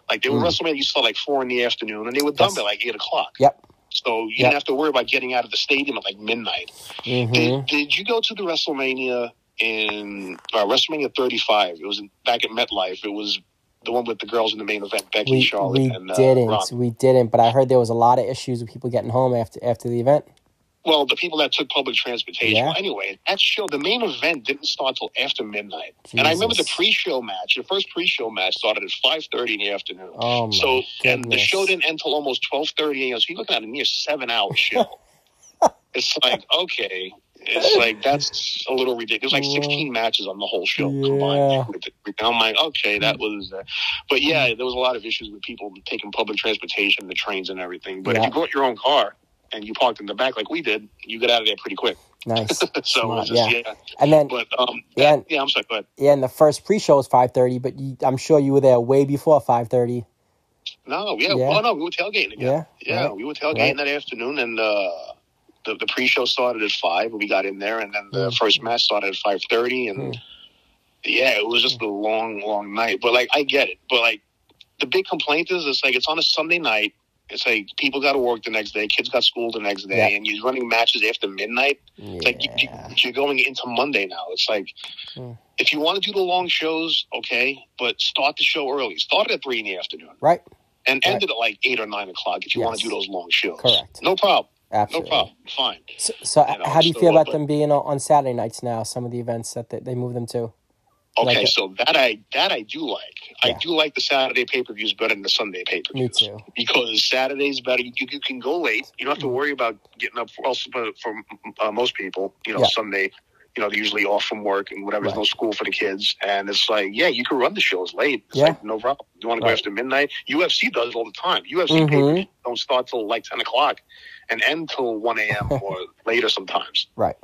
Like they were Mm. WrestleMania used to start like four in the afternoon, and they were done Yes. by like eight o'clock. Yep. So you Yep. didn't have to worry about getting out of the stadium at like midnight. hmm Did, did you go to the WrestleMania in uh, WrestleMania 35? It was in, back at MetLife. It was the one with the girls in the main event, Becky, We Charlotte, we and uh, didn't. Ron. We didn't. But I heard there was a lot of issues with people getting home after after the event. Well, the people that took public transportation. Yeah. Well, anyway, that show, the main event didn't start till after midnight. And I remember the pre-show match. The first pre-show match started at 5:30 in the afternoon. Oh so, and the show didn't end till almost 12:30 a.m. So you're looking at a near seven-hour show. it's like okay. It's like that's a little ridiculous. Like 16 matches on the whole show Yeah. combined. I'm like, okay, that was. Uh, but yeah, there was a lot of issues with people taking public transportation, the trains, and everything. But Yeah. if you brought your own car and you parked in the back like we did, you get out of there pretty quick. Nice. so just, yeah. yeah. And then But um, Yeah. yeah, I'm sorry. Go ahead. yeah, and the first pre-show was five thirty, but you, I'm sure you were there way before five thirty. No, yeah, Yeah. oh no, we were tailgating again. Yeah, Yeah, right, we were tailgating right. that afternoon, and uh, the the pre-show started at five. We got in there, and then the Mm. first match started at five thirty, and Mm. yeah, it was just a long, long night. But like, I get it. But like, the big complaint is, it's like it's on a Sunday night. It's like people got to work the next day, kids got school the next day, Yeah. and you're running matches after midnight. It's like you, you, you're going into Monday now. It's like Mm. if you want to do the long shows, okay, but start the show early. Start it at three in the afternoon Right. and Right. end it at like eight or nine o'clock if you want to do those long shows. Correct. No problem. Absolutely. No problem. Fine. So, so You know, how do you feel about them being on, on Saturday nights now? Some of the events that they, they move them to. Okay, Like so that I that I do like. Yeah. I do like the Saturday pay per views better than the Sunday pay per Me views. too. Because Saturday's better. You, you can go late. You don't have to Mm-hmm. worry about getting up. For, also, for, uh, most people, you know, Yeah. Sunday. You know, they're usually off from work and whatever. There's no school for the kids, and it's like, yeah, you can run the shows late. It's Yeah. like no problem. You want to go Right. after midnight? UFC does it all the time. UFC Mhm. pay-per-views don't start till like ten o'clock, and end till one a.m. or later sometimes. Right.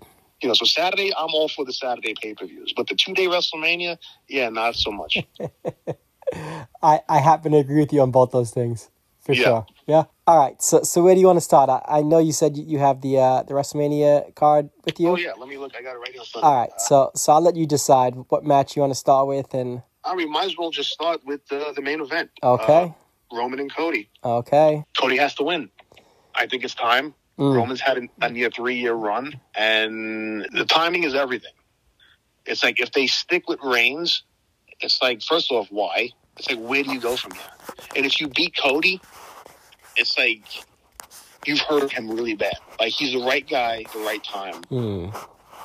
You know, so Saturday, I'm all for the Saturday pay per views, but the two day WrestleMania, yeah, not so much. I, I happen to agree with you on both those things for Yeah. sure. Yeah. All right. So so where do you want to start? I, I know you said you, have the uh, the WrestleMania card with you. oh yeah, let me look. I got it right here. All right. So so I'll let you decide what match you want to start with and I mean, might as well just start with uh, the main event. okay. Uh, Roman and Cody. Okay. Cody has to win. I think it's time. Mm. Roman's had a, a near three year run, and the timing is everything. It's like if they stick with Reigns, it's like first off, why? It's like where do you go from here? And if you beat Cody, it's like you've hurt him really bad. Like he's the right guy, the right time Hmm.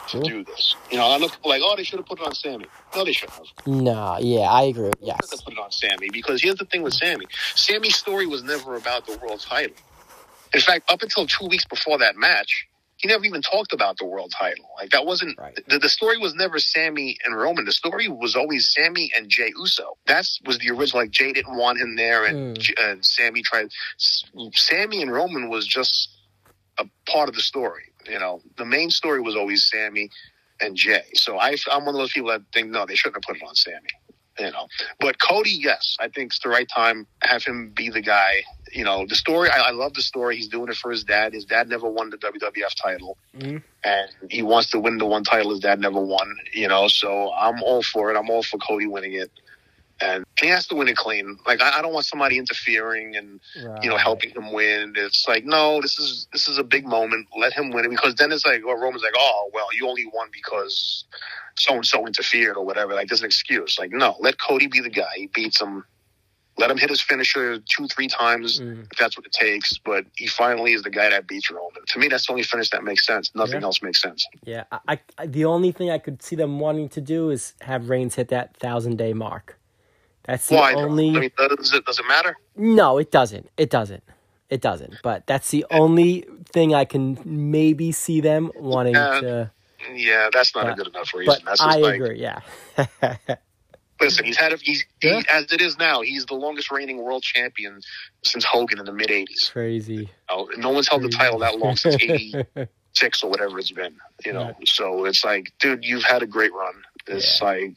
to do this. You know, I look like, oh, they should have put it on Sami. No, they shouldn't have. No. Yeah, I agree. They Yes. have put it on Sami because here's the thing with Sami. Sami's story was never about the world title. In fact, up until two weeks before that match, he never even talked about the world title. Like that wasn't Right. the, the story was never Sami and Roman. The story was always Sami and Jay Uso. That was the original. Like Jay didn't want him there, and, Mm. And Sami tried. Sami and Roman was just a part of the story. You know, the main story was always Sami and Jay. So I, I'm one of those people that think no, they shouldn't have put it on Sami. You know, but Cody, yes, I think it's the right time. Have him be the guy. You know, the story. I, I love the story. He's doing it for his dad. His dad never won the WWF title, Mhm. and he wants to win the one title his dad never won. You know, so I'm all for it. I'm all for Cody winning it, and he has to win it clean. Like I, I don't want somebody interfering and you know helping him win. It's like no, this is this is a big moment. Let him win it because then it's like, well, Roman's like, oh well, you only won because so and so interfered or whatever. Like there's an excuse. Like no, let Cody be the guy. He beats him. Let him hit his finisher two, three times Mm. if that's what it takes. But he finally is the guy that beats Roman. To me, that's the only finish that makes sense. Nothing Yeah. else makes sense. Yeah, I, I the only thing I could see them wanting to do is have Reigns hit that thousand day mark. That's the Why? only. I mean, does it does it matter? No, it doesn't. It doesn't. It doesn't. But that's the only thing I can maybe see them wanting Yeah, to. Yeah, that's not a good enough reason. But That's I like, agree. Yeah. Listen, he's had a, he's Yeah. he, as it is now. He's the longest reigning world champion since Hogan in the mid '80s. Crazy. no one's held the title that long since '86 or whatever it's been. You know, so it's like, dude, you've had a great run. It's Yeah. like.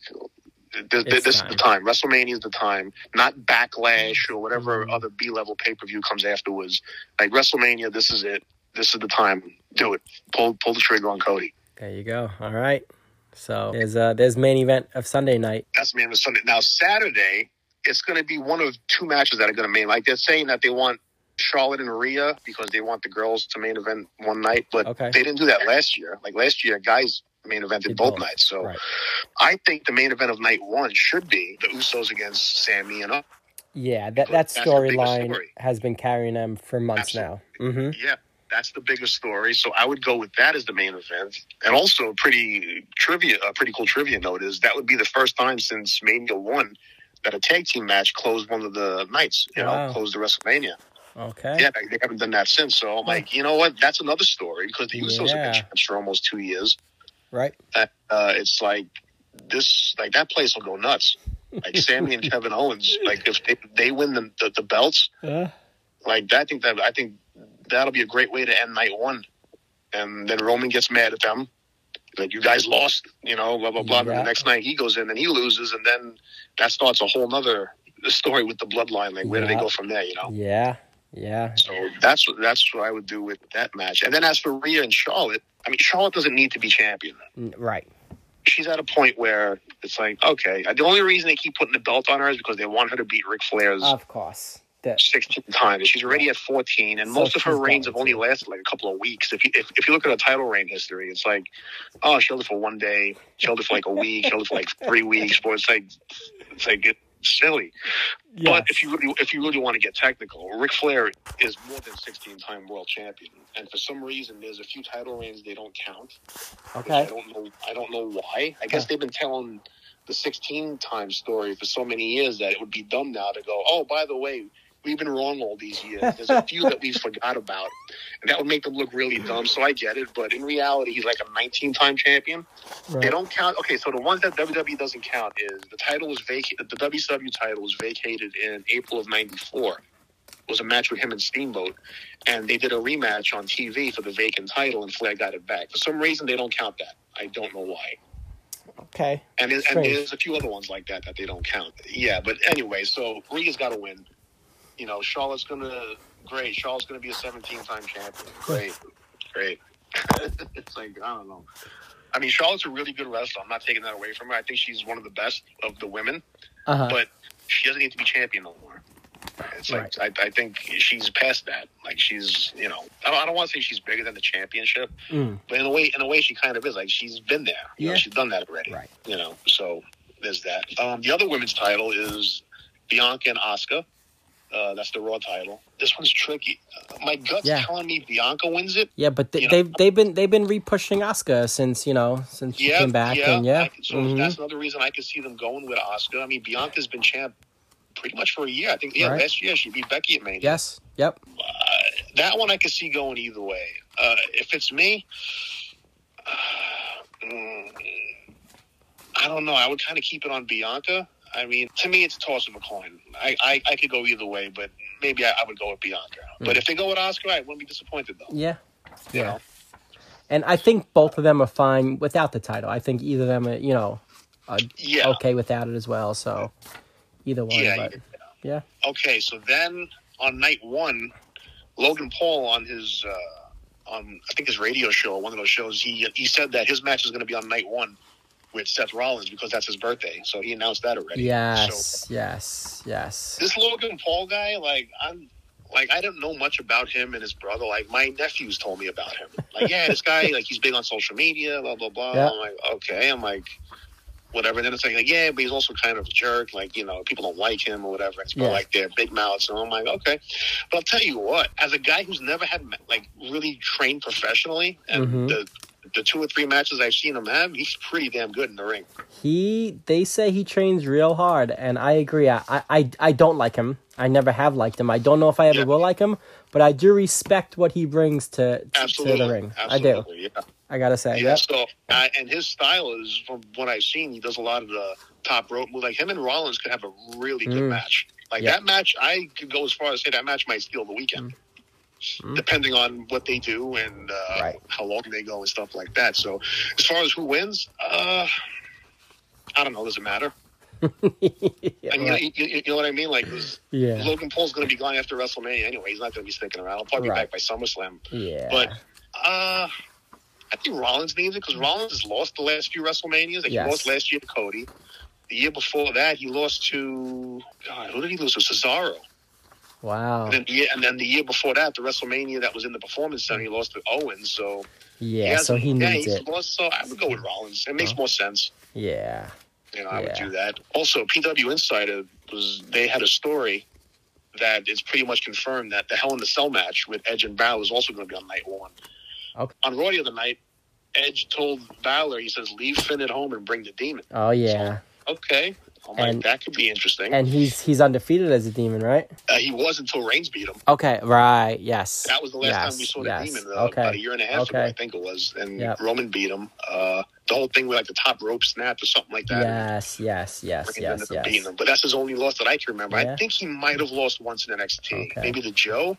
Th- th- this time. is the time. WrestleMania is the time, not Backlash or whatever Mm-hmm. other B level pay per view comes afterwards. Like WrestleMania, this is it. This is the time. Do it. Pull pull the trigger on Cody. There you go. All right. So there's uh there's main event of Sunday night. That's man of Sunday. Now Saturday, it's going to be one of two matches that are going to main. Like they're saying that they want Charlotte and Rhea because they want the girls to main event one night, but Okay. they didn't do that last year. Like last year, guys main evented Did both both. nights. So Right. I think the main event of night one should be the Usos against Sami and Up. Yeah, that that That's the biggest storyline story. has been carrying them for months now. hmm Yeah. That's the biggest story, so I would go with that as the main event. And also, pretty trivia, a pretty cool trivia note is that would be the first time since Mania One that a tag team match closed one of the nights. You Wow. know, closed the WrestleMania. Okay. Yeah, they haven't done that since. So I'm like, you know what? That's another story because the Usos have been champs for almost two years. Right. Uh, it's like this, like that place will go nuts. Like Sami and Kevin Owens, like if they, they win the, the the belts, Uh, like I think that I think that'll be a great way to end night one. And then Roman gets mad at them. Like you guys lost, you know, blah blah blah. And Yeah. the next night he goes in and he loses, and then that starts a whole nother story with the bloodline. Like where do they go from there? You know. yeah. Yeah. So that's what that's what I would do with that match. And then as for Rhea and Charlotte, I mean Charlotte doesn't need to be champion. Right. She's at a point where it's like, okay, uh, the only reason they keep putting the belt on her is because they want her to beat Ric Flair's Of course. That 16 times. She's already at 14, and So most of her reigns have only lasted like a couple of weeks. If you if, if you look at her title reign history, it's like, oh, she held it for one day, she held it for like a week, she held it for like three weeks. But it's like, it's like it's silly. But if you really if you really want to get technical, Ric Flair is more than 16 time world champion, and for some reason, there's a few title reigns they don't count. which I don't know. I don't know why. I guess they've been telling the 16 time story for so many years that it would be dumb now to go. Oh, by the way, we've been wrong all these years. There's a few that we've forgot about, and that would make them look really dumb. So I get it, but in reality, he's like a 19 time champion. They don't count. Okay, so the ones that WWE doesn't count is the title was vacated. The WCW title was vacated in April of '94. It was a match with him and Steamboat, and they did a rematch on TV for the vacant title, and Flair got it back. For some reason, they don't count that. I don't know why. Okay. And and there's a few other ones like that that they don't count. Yeah, but anyway, so Rhea's got to win. You know, Charlotte's gonna great. Charlotte's gonna be a 17 time champion. Great, great. it's like I don't know. I mean, Charlotte's a really good wrestler. I'm not taking that away from her. I think she's one of the best of the women, Uh huh. but she doesn't need to be champion no more. It's like I, I think she's past that. Like she's, you know, I don't, I don't want to say she's bigger than the championship, Mm. but in a way, in a way, she kind of is. Like she's been there. You know, Yeah. she's done that already. Right. You know, so there's that. Um, the other women's title is Bianca and Asuka. Uh, that's the Raw title. This one's tricky. Uh, my gut's Yeah. telling me Bianca wins it. Yeah, but they, know- they've they've been they've been repushing Asuka since you know since she Yeah, came back yeah. and yeah. I- so Mhm. that's another reason I could see them going with Asuka. I mean, Bianca's been champ pretty much for a year. I think yeah, Right. last year she beat Becky at Mania. Yes. Yep. that one I could see going either way. Uh, if it's me, uh, mm, I don't know. I would kind of keep it on Bianca. I mean, to me, it's a toss of a coin. I, I, I could go either way, but maybe I, I would go with Bianca. But if they go with Asuka, I wouldn't be disappointed though. Yeah. You Yeah. know? And I think both of them are fine without the title. I think either of them, are, you know, are Yeah. okay without it as well. So either one. Yeah, but yeah. Okay, so then on night one, Logan Paul on his uh, on I think his radio show, one of those shows, he he said that his match is going to be on night one with Seth Rollins because that's his birthday. So he announced that already. So Yes. Yes. Yes. this Logan Paul guy, like I'm. Like I don't know much about him and his brother. Like my nephews told me about him. Like yeah, this guy, like he's big on social media, blah blah blah. Yeah. I'm like okay. I'm like whatever. And then it's like, like, yeah, but he's also kind of a jerk. Like you know, people don't like him or whatever. It's more Yeah. like they're big mouths. And I'm like okay. But I'll tell you what, as a guy who's never had like really trained professionally, and Mhm. the the two or three matches I've seen him have, he's pretty damn good in the ring. He they say he trains real hard, and I agree. I I, I don't like him. I never have liked him. I don't know if I ever Yeah. will like him, but I do respect what he brings to to, to the ring. Absolutely, I do. Yeah. I gotta say. Yeah, Yep. so uh, and his style is from what I've seen. He does a lot of the top rope moves. Like him and Rollins could have a really good Mm. match. Like Yeah. that match, I could go as far as say that match might steal the weekend, depending on what they do and uh. Right. how long they go and stuff like that. So as far as who wins, uh, I don't know. Does it matter? Yeah, I mean, right. you, you, know what I mean? Like yeah. Logan Paul's going to be gone after WrestleMania anyway. He's not going to be sticking around. He'll probably Right. be back by SummerSlam. Yeah. But uh, I think Rollins needs it because Rollins has lost the last few WrestleManias. Like Yes. He lost last year to Cody. The year before that, he lost to God. Who did he lose to? Cesaro. Wow. And then, the year, and then the year before that, the WrestleMania that was in the Performance Center, he lost to Owens. So Yeah. So he yeah, needs it. lost. So I would go with Rollins. It makes oh. more sense. Yeah. You know, I would do that. Also, PW Insider was they had a story that is pretty much confirmed that the Hell in the Cell match with Edge and Balor is also going to be on night one. Okay. On Raw the other night, Edge told Balor, he says, "Leave Finn at home and bring the demon." Oh yeah. Okay, I'm like, And- that could be interesting. And he's he's undefeated as a demon, right? uh, he was until Reigns beat him. Okay. Right. Yes. That was the last yes, time we saw the yes. demon uh, Okay. about a year and a half ago, I think it was. And Yep. Roman beat him. Uh, the whole thing with like the top rope snap or something like that. Yes. Yes. Yes. Yes. Yes. him. But that's his only loss that I can remember. Yeah. I think he might have lost once in NXT. Okay. Maybe the Joe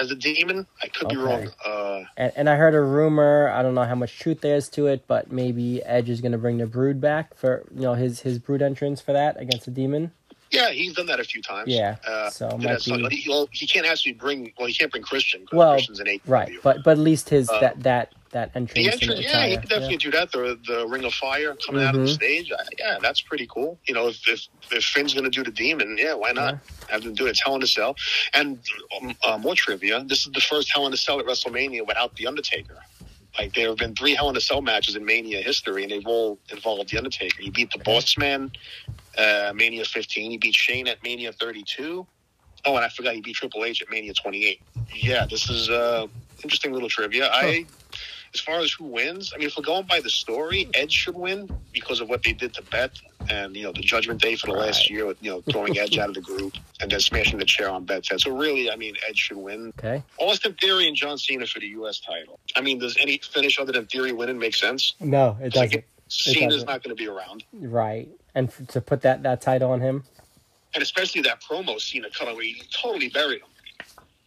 as a demon. I could be wrong. Uh, And, and I heard a rumor. I don't know how much truth there is to it, but maybe Edge is going to bring the Brood back for you know his his Brood entrance for that against the Demon. Yeah, he's done that a few times. Yeah, Uh, so might be- he, well, he can't actually bring. Well, he can't bring Christian. Well, Christian's an AEW. Right, but but at least his Uh, that that that entrance. The entrance, yeah, he could definitely do that. The the Ring of Fire coming out of the stage, I, yeah, that's pretty cool. You know, if if, if Finn's going to do the demon, yeah, why not have them do it? It's Hell in a Cell, and um, uh, more trivia. This is the first Hell in a Cell at WrestleMania without the Undertaker. Like there have been three Hell in a Cell matches in Mania history, and they've all involved the Undertaker. He beat the Boss Man, uh, Mania 15. He beat Shane at Mania 32. Oh, and I forgot he beat Triple H at Mania 28. Yeah, this is uh, interesting little trivia. I, as far as who wins, I mean, if we're going by the story, Edge should win because of what they did to Beth and you know the Judgment Day for the last Right. year, with you know throwing Edge out of the group and then smashing the chair on Beth's head. So really, I mean, Edge should win. Okay. Austin Theory and John Cena for the U.S. title. I mean, does any finish other than Theory winning make sense? No, it doesn't. Cena's doesn't. going to be around. Right, and f- to put that that title on him. and especially that promo Cena cut where he totally buried him.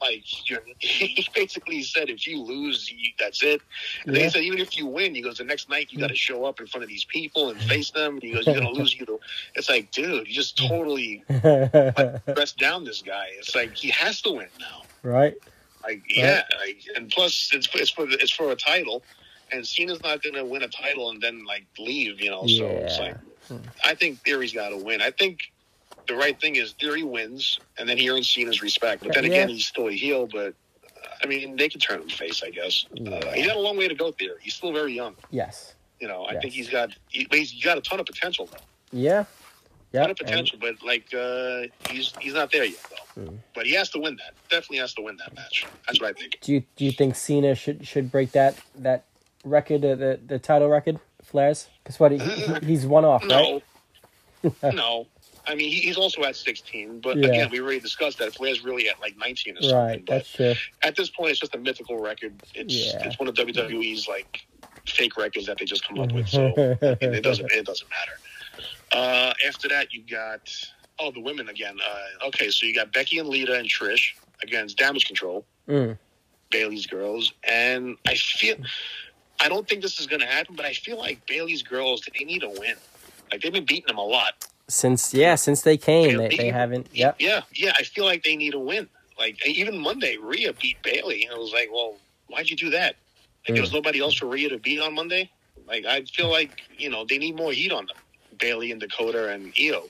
Like you're, he basically said, if you lose, you, that's it. And Yeah. he said, even if you win, he goes, the next night you got to mm. show up in front of these people and face them. And he goes, you're gonna lose. You know, it's like, dude, you just totally pressed down this guy. It's like he has to win now. right. Like yeah, like, and plus it's it's for it's for a title, and Cena's not going to win a title and then like leave. You know, so it's Yeah. like I think Theory's got to win. I think the right thing is Theory wins, and then he earns Cena's respect. But then Yeah. again, he's still a heel. But uh, I mean, they can turn him face, I guess. Uh, he's got a long way to go. Theory, he's still very young. Yes. You know, I Yes. think he's got he, he's got a ton of potential though. Yeah. Yeah. ton of potential, but like uh, he's he's not there yet though. Hmm. But he has to win that. Definitely has to win that match. That's what I think. Do you do you think Cena should should break that that record, uh, the the title record, Flair's? Because what he, he- he's one off, right? No, no. I mean, he's also at 16, but Yeah. again, we already discussed that Flair's really at like 19 or something. Right, but that's true. at this point, it's just a mythical record. It's Yeah. it's one of WWE's like fake records that they just come up with. So I mean, it doesn't it doesn't matter. Uh, after that, you got oh the women again. Uh, okay, so you got Becky and Lita and Trish against Damage Control, Mm. Bayley's girls, and I feel I don't think this is going to happen, but I feel like Bayley's girls they need a win. Like they've been beating them a lot. Since yeah, since they came, they, They- they haven't. Yep. Yeah, yeah. I feel like they need a win. Like even Monday, Rhea beat Bayley, and I was like, well, why'd you do that? Like there was nobody else for Rhea to beat on Monday. Like I feel like you know they need more heat on them, Bayley and Dakota and Io.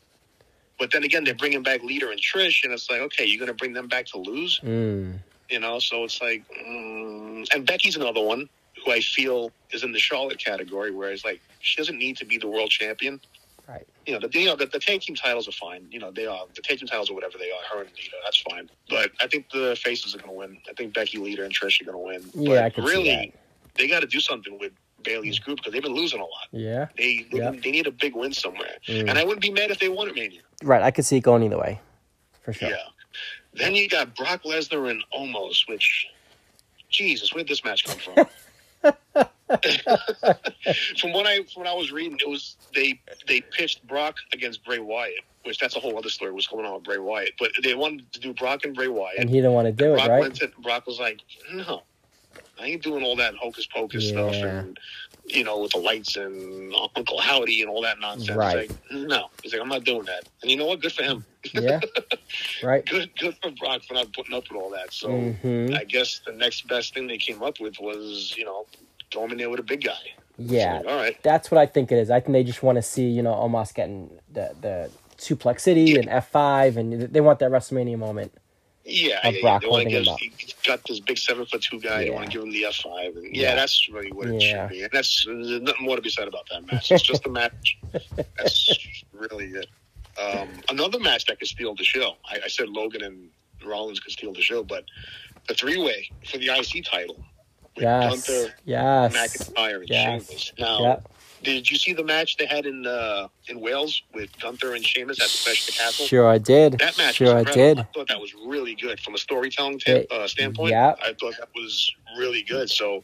But then again, they're bringing back Lita and Trish, and it's like, okay, you're gonna bring them back to lose, Mm. you know? So it's like, mm. and Becky's another one who I feel is in the Charlotte category, where it's like she doesn't need to be the world champion Right. you know, the, you know, the, the tag team titles are fine. You know, they are the tag team titles or whatever they are. Her and Nita, that's fine. But I think the faces are going to win. I think Becky, Lita, and Trish are going to win. Yeah, but I see really, that. they got to do something with Bayley's group because they've been losing a lot. Yeah. They they, Yeah. they need a big win somewhere, Mm. and I wouldn't be mad if they won at Mania. Right. I could see it going either way, for sure. Yeah. Then you got Brock Lesnar and Omos, which, Jesus, where did this match come from? from what I from what I was reading, it was they they pitched Brock against Bray Wyatt, which that's a whole other story. What's going on with Bray Wyatt? But they wanted to do Brock and Bray Wyatt. And he didn't want to do it, Brock right? went to, Brock was like, no, I ain't doing all that hocus pocus stuff and you know with the lights and Uncle Howdy and all that nonsense. Right. Like, no, he's like, I'm not doing that. And you know what? Good for him. yeah. Right. Good, good for Brock for not putting up with all that. So Mhm. I guess the next best thing they came up with was you know throw him in there with a big guy. Yeah. So, all right. That's what I think it is. I think they just want to see, you know, Omos getting the the suplex city and F five, and they want that WrestleMania moment. Yeah, Of yeah, Brock yeah. They want to holding give, him up. got this big seven foot two guy. They want to give him the F five, yeah, Yeah. that's really what it Yeah. should be. And that's there's nothing more to be said about that match. It's just a match. That's really it. Um, another match that could steal the show. I, I said Logan and Rollins could steal the show, but the three way for the IC title with Yes. Gunther, Yes. McIntyre, and Yes. Sheamus. Now, Yep. Did you see the match they had in uh, in Wales with Gunther and Sheamus at the Clash of the Castle? Sure, I did. That match sure, I did. I thought that was really good from a storytelling ta- uh, standpoint. yeah. I thought that was really good. So,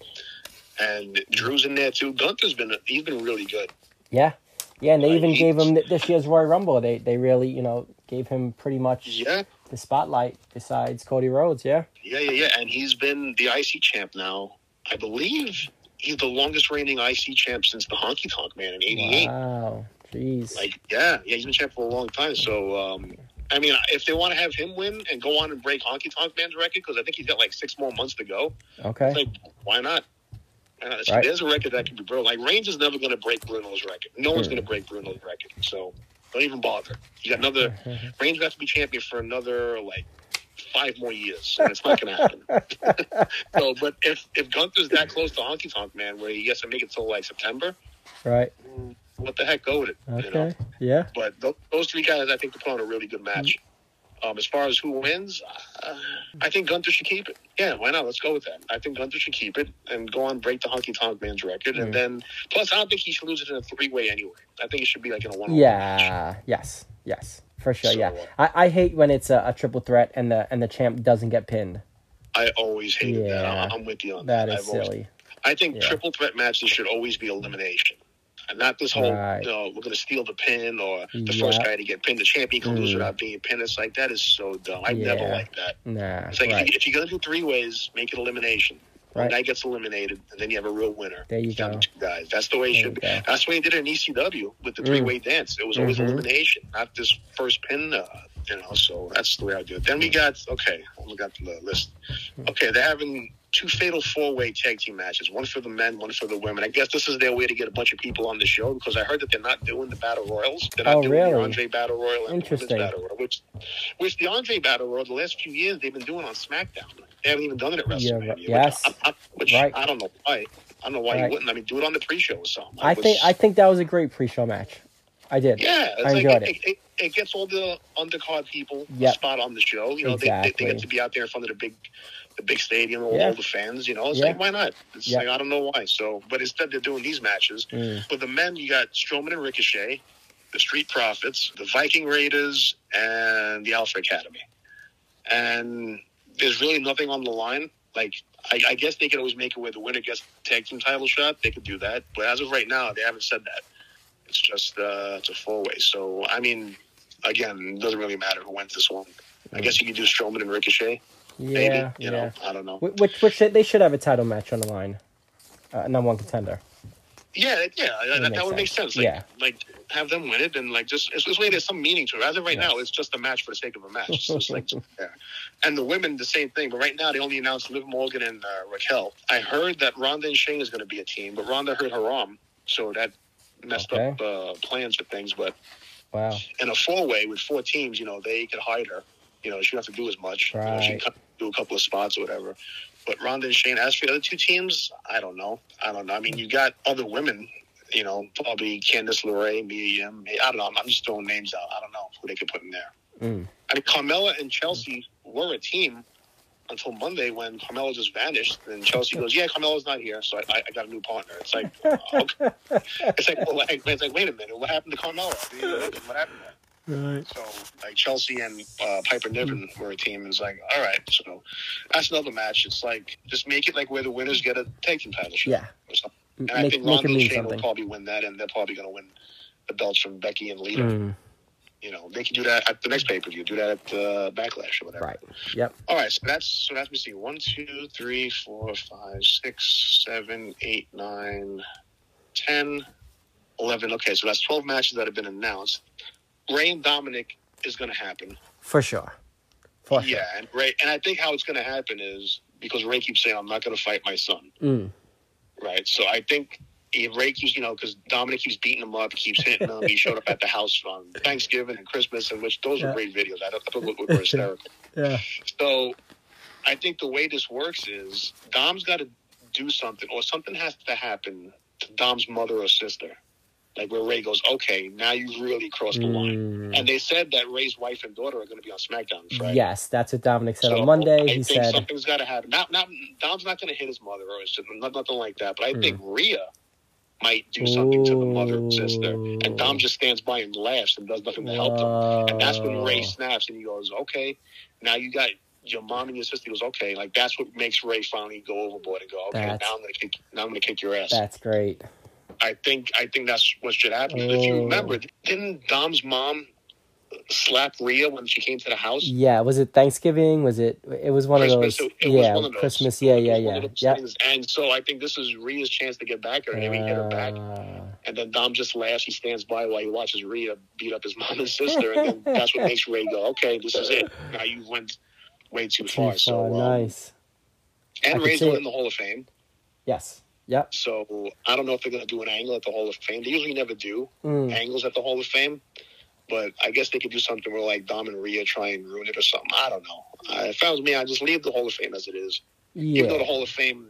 and Drew's in there too. Gunther's been he's been really good. Yeah. Yeah, and they even gave him this year's Royal Rumble. They they really, you know, gave him pretty much Yeah, the spotlight besides Cody Rhodes. Yeah. yeah, yeah, yeah. And he's been the IC champ now. I believe he's the longest reigning IC champ since the Honky Tonk Man in '88. Wow. Jeez. Like, yeah, yeah, he's been champ for a long time. So, um, I mean, if they want to have him win and go on and break Honky Tonk Man's record, because I think he's got like six more months to go. okay. Like, why not? Not? Right. There's a record that can be broken. Like Reigns is never going to break Bruno's record. No one's Hmm. going to break Bruno's record. So don't even bother. You got another. Reigns got to be champion for another like five more years, and it's not going to happen. so, but if if Gunther's that close to Honky Tonk Man, where he has to make it till like September, right. what the heck? Go with it. Okay. You know? Yeah. But th- those three guys, I think, to put on a really good match. Um, as far as who wins, uh, I think Gunther should keep it. Yeah, why not? Let's go with that. I think Gunther should keep it and go on break the Honky Tonk Man's record, Mm. and then plus I don't think he should lose it in a three way anyway. I think it should be like in a one. Yeah. Yes. Yes. For sure. So, yeah. uh, I, I hate when it's a, a triple threat and the and the champ doesn't get pinned. I always hated that. Yeah. I- I'm with you on That that. is always- silly. I think Yeah. triple threat matches should always be elimination. Not this whole, Right. you know, we're going to steal the pin or the first guy to get pinned. The champion can lose Mm. without being pinned. It's like, that is so dumb. I never like that. Nah. It's like right. if, you, if you're going to do three ways, make it elimination. One Right. guy gets eliminated, and then you have a real winner. There you go. two guys. That's the way it There should be. go. That's the way they did it in ECW with the three way dance. It was always Mhm. elimination, not this first pin. Uh, you know, so that's the way I do it. Then we got okay. We got the list. Okay, they're having two fatal four way tag team matches. One for the men, one for the women. I guess this is their way to get a bunch of people on the show because I heard that they're not doing the battle royals. They're not Oh, doing really? the Andre Battle Royal and the women's Interesting. battle royal, which which the Andre Battle Royal the last few years they've been doing on SmackDown. They haven't even done it at Yeah, WrestleMania. right. which Yes. I, I, which Right. I don't know why. I don't know why Right. you wouldn't. I mean, do it on the pre-show or something. I was- think I think that was a great pre-show match. I did. yeah, it's I like enjoyed it, it. it, it. gets all the undercard people a Yep. spot on the show. You know, they, they, they get to be out there in front of the big, the big stadium, all, Yeah. all the fans. You know, it's Yeah. like why not? It's Yeah. like I don't know why. So, but instead they're doing these matches. Mm. For the men, you got Strowman and Ricochet. the Street Profits, the Viking Raiders, and the Alpha Academy. And there's really nothing on the line. Like, I, I guess they could always make it where the winner gets tag team title shot. They could do that. But as of right now, they haven't said that. It's just uh, it's a four way. So, I mean, again, it doesn't really matter who wins this one. I guess you could do Strowman and Ricochet. Maybe. Yeah, You yeah. know, I don't know. Which, which they should have a title match on the line. Uh, number one contender. Yeah, yeah, that, that, would make sense. Like, Yeah. like have them win it, and like just it's this way. There's some meaning to it. As of right Yes. now, it's just a match for the sake of a match. It's just like, yeah. And the women, the same thing. But right now, they only announced Liv Morgan and uh, Raquel. I heard that Ronda and Shane is going to be a team, but Ronda hurt her arm, so that messed Okay. up uh, plans for things. But Wow. in a four way with four teams, you know, they could hide her. You know, she don't have to do as much. You know, she Right. do a couple of spots or whatever. But Ronda and Shane, as for the other two teams, I don't know. I don't know. I mean, you got other women, you know, probably Candice LeRae, Mia Yim. I don't know. I'm just throwing names out. I don't know who they could put in there. Mm. I mean, Carmella and Chelsea were a team until Monday when Carmella just vanished. And Chelsea goes, "Yeah, Carmella's not here, so I, I got a new partner." It's like, okay. it's like, well, like, it's like, wait a minute, what happened to Carmella? What happened? There? Right. So like Chelsea and uh, Piper Niven were a team. And it's like, all right, so that's another match. It's like just make it like where the winners get a tag team title shot. Yeah. Or something. And I think make Ronda and mean Shane will probably win that, and they're probably going to win the belts from Becky and Lita. Mm, You know, they can do that at the next pay per view. Do that at uh, Backlash or whatever. right. Yep. All right, so that's so that's me see one, two, three, four, five, six, seven, eight, nine, ten, eleven. Okay, so that's twelve matches that have been announced. Rey and Dominic is going to happen. For sure. For sure. Yeah, and Rey, and I think how it's going to happen is because Rey keeps saying, "I'm not going to fight my son." Mm. Right. So I think if Rey keeps, you know, because Dominic keeps beating him up, keeps hitting him. he showed up at the house on Thanksgiving and Christmas, and which those Yeah. were great videos. I thought were hysterical. Yeah. So I think the way this works is Dom's got to do something, or something has to happen to Dom's mother or sister. Like where Rey goes, okay, now you've really crossed the line. Mm. And they said that Rey's wife and daughter are going to be on SmackDown Friday. Yes, that's what Dominic said So on Monday. I He think said, something's got to happen. Not, not Dom's not going to hit his mother or his sister, nothing like that. But I Hmm. think Rhea might do something to the mother and sister, and Dom just stands by and laughs and does nothing to help them. And that's when Rey snaps and he goes, "Okay, now you got." Your mom and your sister He goes okay, like that's what makes Rey finally go overboard and go okay. That's- now I'm gonna kick. Now I'm gonna kick your ass. That's great. I think I think that's what should happen. If you Oh. remember, didn't Dom's mom slap Rhea when she came to the house? Yeah, was it Thanksgiving? Was it? It was one Christmas. of those. it yeah, was one of those. Christmas. Yeah, It yeah, yeah. Yep. And so I think this is Rhea's chance to get back at her. Maybe hit her back. Uh, And then Dom just laughs. He stands by while he watches Rhea beat up his mom and sister. And then that's what makes Rey go, okay, this is it. Now you went way too too far. far. So, um, nice. And Rey's going in the Hall of Fame. Yes. Yep. So I don't know if they're going to do an angle at the Hall of Fame. They usually never do Mm. angles at the Hall of Fame. But I guess they could do something where like Dom and Rhea try and ruin it or something. I don't know. Uh, if that was me, I'd just leave the Hall of Fame as it is. Even though the Hall of Fame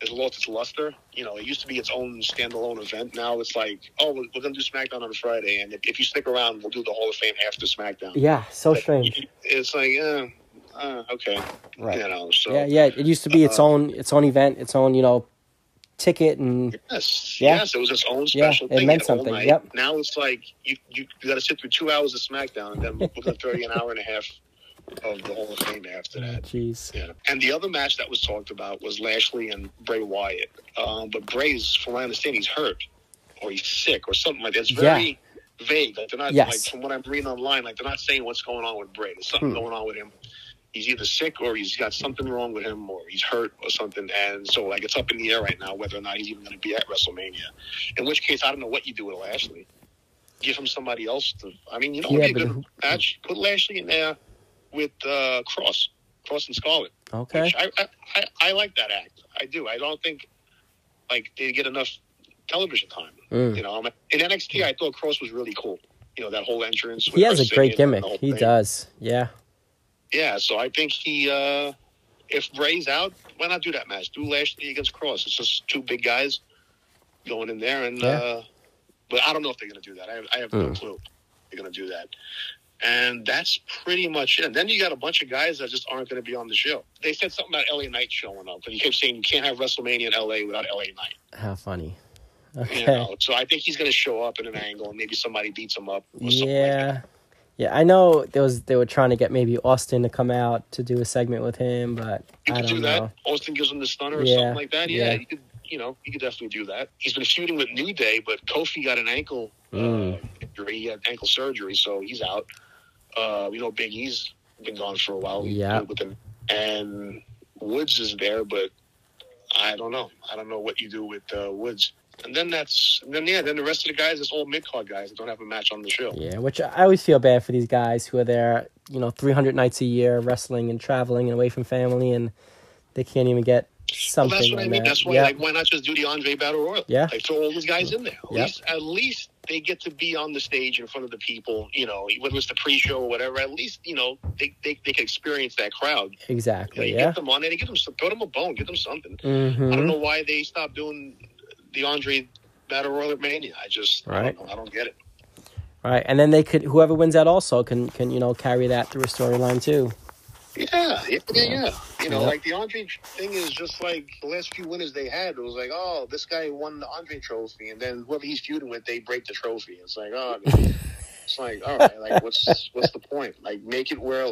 has lost its luster, you know, it used to be its own standalone event. Now it's like, oh, we're, we're going to do SmackDown on Friday, and if, if you stick around, we'll do the Hall of Fame after SmackDown. Yeah. So But strange. It's like, uh, uh, okay, Right. you know. So Yeah, yeah. It used to be its uh, own, its own event, its own, you know, ticket, and yes, Yeah. yes, it was its own Yeah, special it meant something, night. yep. Now it's like you you, you got to sit through two hours of SmackDown, and then we're going to throw you an hour and a half of the Hall of Fame after that. jeez. Yeah. And the other match that was talked about was Lashley and Bray Wyatt. Um, but Bray's, from what I understand, he's hurt or he's sick or something like that. It's very vague. Like they're not Yes. like from what I'm reading online, like they're not saying what's going on with Bray. There's something Hmm. going on with him. He's either sick or he's got something wrong with him or he's hurt or something. And so like it's up in the air right now whether or not he's even going to be at WrestleMania. In which case, I don't know what you do with Lashley. Give him somebody else to. I mean, you know, Yeah, it'd be a good who- match. Put Lashley in there with uh, Cross, Cross and Scarlett. Okay. I, I, I, I like that act. I do. I don't think like they get enough television time. Mm. You know, in NXT, I thought Cross was really cool. You know, that whole entrance. He has a great gimmick. He thing. does. Yeah. Yeah, so I think he. uh If Bray's out, why not do that match? Do Lashley against Cross. It's just two big guys going in there, and Yeah. uh but I don't know if they're going to do that. I have, I have no Mm. clue they're going to do that. And that's pretty much it. And then you got a bunch of guys that just aren't going to be on the show. They said something about LA Knight showing up, and you kept saying you can't have WrestleMania in LA without LA Knight. How funny. Okay. You know, so I think he's going to show up in an angle and maybe somebody beats him up. Or something like that. Yeah. I know there was they were trying to get maybe Austin to come out to do a segment with him, but You I could do know. Austin gives him the stunner or Yeah, something like that. Yeah, yeah. you could. You know, you could definitely do that. He's been feuding with New Day, but Kofi got an ankle Mm. uh, injury. He had ankle surgery, so he's out. Uh, you know, Big E's been gone for a while. Yeah. with him, and Woods is there, but I don't know. I don't know what you do with uh, Woods. And then that's and then yeah, then the rest of the guys, it's all mid card guys that don't have a match on the show. Yeah, which I always feel bad for these guys who are there, you know, 300 nights a year wrestling and traveling and away from family, and they can't even get Well, something. that's what I mean. That's why, yeah. like, why not just do the Andre Battle Royal? Yeah. like throw all these guys in there. At Yep. least, at least they get to be on the stage in front of the people. You know, whether it's the pre-show or whatever. At least you know they they, they can experience that crowd. You, know, exactly. you Yeah. get them on there, get them, throw them a bone, get them something. I hmm don't know why they stopped doing the Andre Battle Royal at Mania. I just I Right. don't. I don't get it. Right, and then they could whoever wins that also can can you know carry that through a storyline too. Yeah, yeah, yeah, yeah. You know, Yeah. like the Andre thing is just like the last few winners they had. It was like, oh, this guy won the Andre trophy, and then whoever he's feuding with, they break the trophy. It's like, oh, it's like, all right, like what's what's the point? Like, make it where,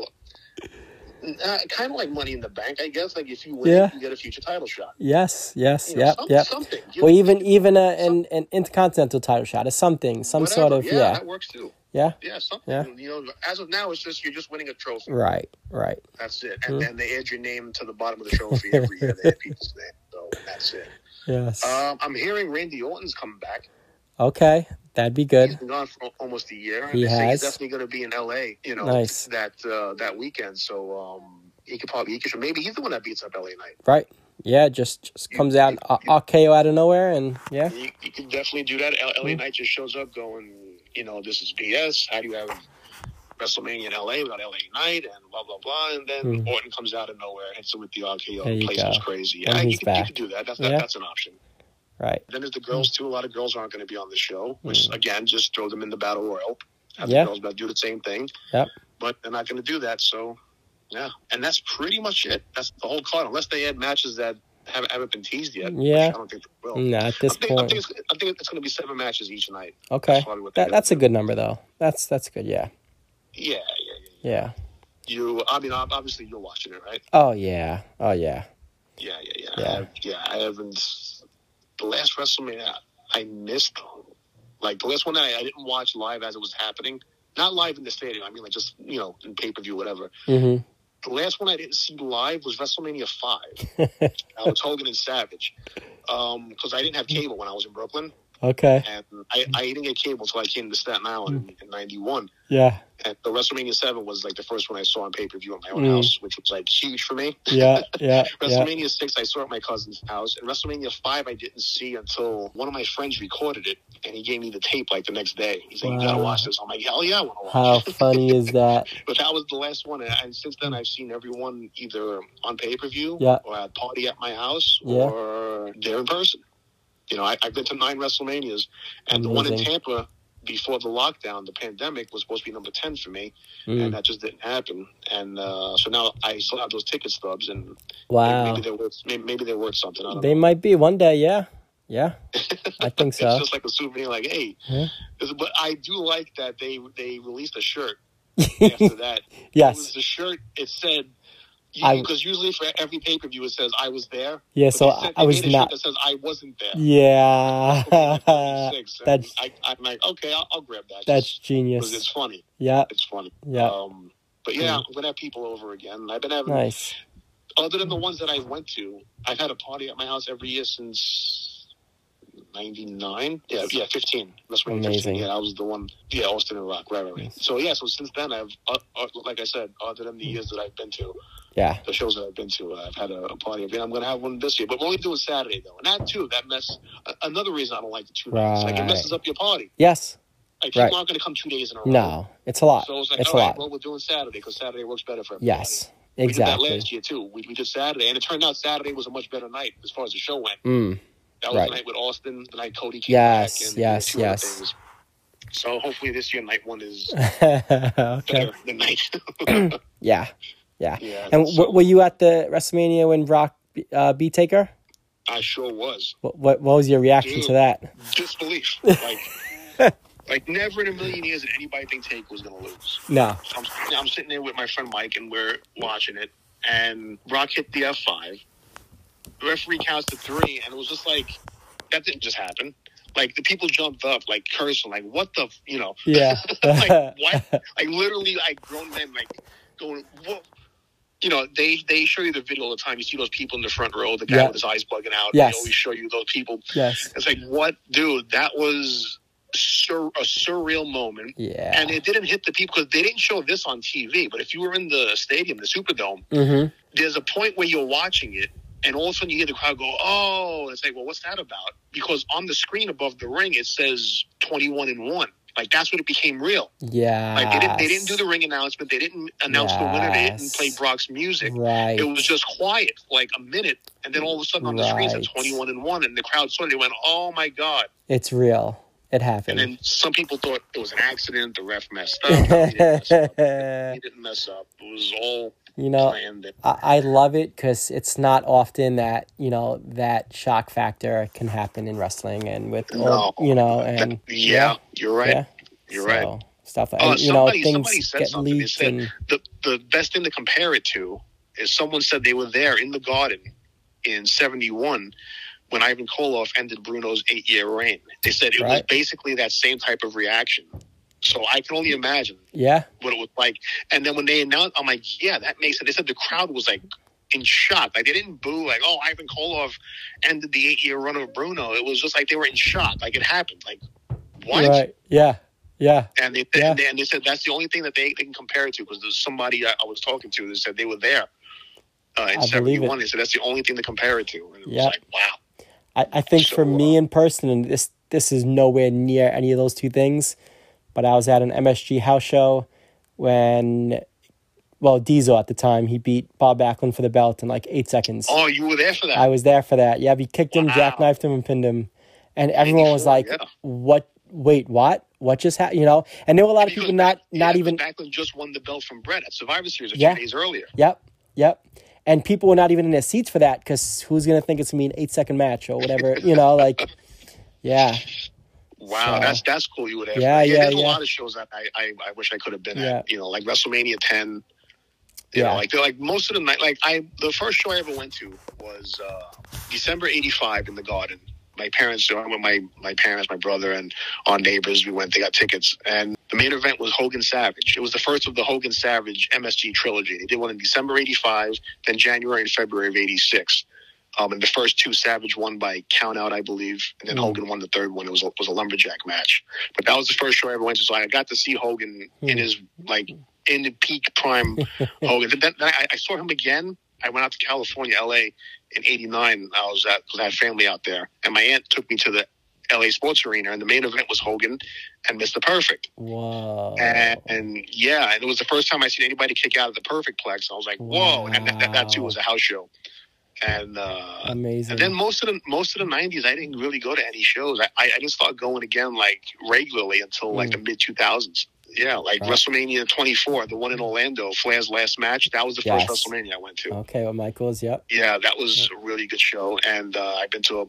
uh, kind of like Money in the Bank, I guess. Like, if you win, Yeah. you get a future title shot. Yes, yes, You know, yep, some- yep. Something. Give- Or even even a, an an intercontinental title shot, or something, some whatever. sort of yeah, yeah, that works too. yeah, Yeah, something. Yeah. You know, as of now, it's just you're just winning a trophy. right, right. That's it. Hmm. And then they add your name to the bottom of the trophy every year. They add people's name. So that's it. Yes. Um, I'm hearing Randy Orton's coming back. okay, that'd be He's good. been gone for almost a year. He has. he's definitely going to be in L.A. You know, Nice. that uh, that weekend. So um, he could probably he could maybe he's the one that beats up L.A. Knight. Right. Yeah, just, just You- comes out you- uh, RKO out of nowhere, and yeah, You, you can definitely do that. L.A. Knight just shows up going, you know, this is BS. How do you have WrestleMania in L.A. without L.A. Knight and blah blah blah? And then Hmm. Orton comes out of nowhere, hits him with the RKO. You Place go. is crazy. And Yeah, he's you, can, back. you can do that. That's that, Yeah. that's an option. Right. Then there's the girls too. A lot of girls aren't going to be on the show, which mm. again, just throw them in the battle royal. Have. Yeah. the girls about do the same thing. Yep. But they're not going to do that. So, yeah, and that's pretty much it. That's the whole card, unless they add matches that haven't, haven't been teased yet. which Yeah. I don't think they will. No, at this I think, I point, think, it's, I think it's going to be seven matches each night. okay, That's probably what they're that, that's a good number though. That's that's good. Yeah, Yeah, yeah, yeah. yeah. You, I mean, obviously you're watching it, right? Oh yeah, oh yeah. Yeah, yeah, yeah. Yeah. I yeah, I haven't. The last WrestleMania I missed, like the last one that I, I didn't watch live as it was happening. Not live in the stadium. I mean, like just you know, in pay per view, whatever. hmm The last one I didn't see live was WrestleMania five. I was Hogan and Savage, because I didn't have cable when I was in Brooklyn, Okay. and I, I didn't get cable until I came to Staten Island in, in '91. Yeah. And the WrestleMania seven was like the first one I saw on pay per view at my own Mm. house, which was like huge for me. Yeah. Yeah. yeah. WrestleMania six, I saw at my cousin's house, and WrestleMania five, I didn't see until one of my friends recorded it, and he gave me the tape like the next day. He's like, "You gotta watch this." I'm like, "Hell yeah, I want to watch." How it. funny is that? but that was the last one, and- and since then, I've seen everyone either on pay per view Yeah. or at party at my house Yeah. or there in person. You know, I, I've been to nine WrestleManias, and the one in Tampa before the lockdown, the pandemic, was supposed to be number ten for me, Mm. and that just didn't happen. And uh, so now I still have those ticket stubs, and Wow. maybe they're worth maybe, maybe they're worth something. They know. might be one day. Yeah. Yeah. I think so. It's just like a souvenir, like hey. Yeah. But I do like that they they released a shirt after that. It was yes. the shirt. It said because usually for every pay per view it says I was there. Yeah. So I, said- I was made a shirt not. That says I wasn't there. Yeah. that's I, I'm like, okay, I'll, I'll grab that. that's Just- genius. It's funny. Yeah. It's funny. Yeah. Um, but yeah, I'm gonna have people over again. I've been having, Nice. other than the ones that I went to, I've had a party at my house every year since '99. Yeah, yeah, 15. That's when Amazing. Yeah, I was the one. Yeah, Austin and Rock. Right, right, right. So yeah, so since then, I've, uh, uh, like I said, other than the years that I've been to, Yeah. the shows that I've been to, I've had a, a party. And I'm gonna have one this year, but we're only doing Saturday though, and that too, that mess. Another reason I don't like the two nights, like it messes up your party. Yes. Like people Right. aren't gonna come two days in a row. No. It's a lot. So it's like, It's a all right, lot. well, we're doing Saturday because Saturday works better for everybody. Yes. We did that Exactly. last year too. We, we did Saturday, and it turned out Saturday was a much better night as far as the show went. Mm. That was Right. the night with Austin, the night Cody came Yes, back, and yes, other yes. So hopefully this year night one is okay. better than night. Yeah. Yeah. yeah. And so- w- were you at the WrestleMania when Brock uh, beat Taker? I sure was. What what, what was your reaction to that? Disbelief. Like, like never in a million years did anybody think Taker was going to lose. No. I'm, I'm sitting there with my friend Mike, and we're watching it. And Brock hit the F5. The referee counts to three, and it was just like, that didn't just happen. Like, the people jumped up, like, cursing, like, what the, f- you know. Yeah. like, what? Like, literally, like, grown men, like, going, what? You know, they, they show you the video all the time. You see those people in the front row, the guy Yeah. with his eyes bugging out. Yes. They always show you those people. yes. It's like, what, dude? That was sur- a surreal moment. Yeah. And it didn't hit the people because they didn't show this on TV. But if you were in the stadium, the Superdome, Mm-hmm. there's a point where you're watching it, and all of a sudden you hear the crowd go, "Oh!" It's like, well, what's that about? Because on the screen above the ring it says 21 and one. Like that's when it became real. Yeah. Like they didn't they didn't do the ring announcement. They didn't announce the winner. They didn't play Brock's music. Right. It was just quiet, like a minute, and then all of a sudden on the screen it said Right. 21 and one, and the crowd saw it. They went, "Oh my god!" It's real. It happened. And then some people thought it was an accident. The ref messed up. he, didn't mess up. he didn't mess up. It was all you know. I, I love it because it's not often that you know that shock factor can happen in wrestling and with all, No. you know and yeah, you're right. yeah, You're right. Stuff like Oh, you know somebody, somebody said get something. Leaked said and the the best thing to compare it to is someone said they were there in the garden in '71 when Ivan Koloff ended Bruno's eight year reign. They said it was basically that same type of reaction. So I can only imagine yeah what it was like. And then when they announced, I'm like, yeah, that makes it. They said the crowd was like in shock. Like they didn't boo, like, oh, Ivan Koloff ended the eight year run of Bruno. It was just like they were in shock. Like it happened. Like what? right yeah yeah And they, Yeah. and, they, and they said that's the only thing that they, they can compare it to because there's somebody I, I was talking to that said they were there uh, in I 71. They said that's the only thing to compare it to. And it Yeah. was like, wow. I, I think for me uh, in person, and this this is nowhere near any of those two things, but I was at an MSG house show when, well, Diesel at the time he beat Bob Backlund for the belt in like eight seconds. Oh, you were there for that. I was there for that. Yeah, he kicked him, Wow. jackknifed him, and pinned him, and everyone was like, yeah. "What? Wait, what? What just happened?" You know, and there were a lot of people not yeah, not because even. Backlund just won the belt from Bret at Survivor Series a Yeah. few days earlier. Yep, yep. And people were not even in their seats for that because who's gonna think it's gonna be an eight second match or whatever? You know, like, yeah. Wow, So- that's that's cool. You would have. Yeah, that. yeah, There's a lot of shows that I, I, I wish I could have been Yeah. at. You know, like WrestleMania 10. You Yeah. know, like they're like most of the night. Like I, the first show I ever went to was uh, December '85 in the Garden. My parents, I went my my parents, my brother, and our neighbors. We went. They got tickets, and the main event was Hogan Savage. It was the first of the Hogan Savage MSG trilogy. They did one in December '85, then January and February of '86. Um, and the first two Savage won by count out, I believe, and then Mm. Hogan won the third one. It was a, was a lumberjack match, but that was the first show I ever went to. So I got to see Hogan in Mm. his like in the peak prime Hogan. Then, then I, I saw him again. I went out to California, LA, in '89. I was at because I had family out there, and my aunt took me to the LA Sports Arena, and the main event was Hogan and Mr. Perfect. Whoa. And, and yeah, and it was the first time I seen anybody kick out of the Perfect Plex. I was like, whoa! And that, that, that too was a house show. And uh, Amazing. and then most of the most of the '90s, I didn't really go to any shows. I, I, didn't start going again like regularly until like the mid 2000s. Yeah, like Wow. WrestleMania 24, the one in Orlando, Flair's last match. That was the Yes. first WrestleMania I went to. okay, well, Michaels. Yep. Yeah, that was a really good show. And uh, I've been to a,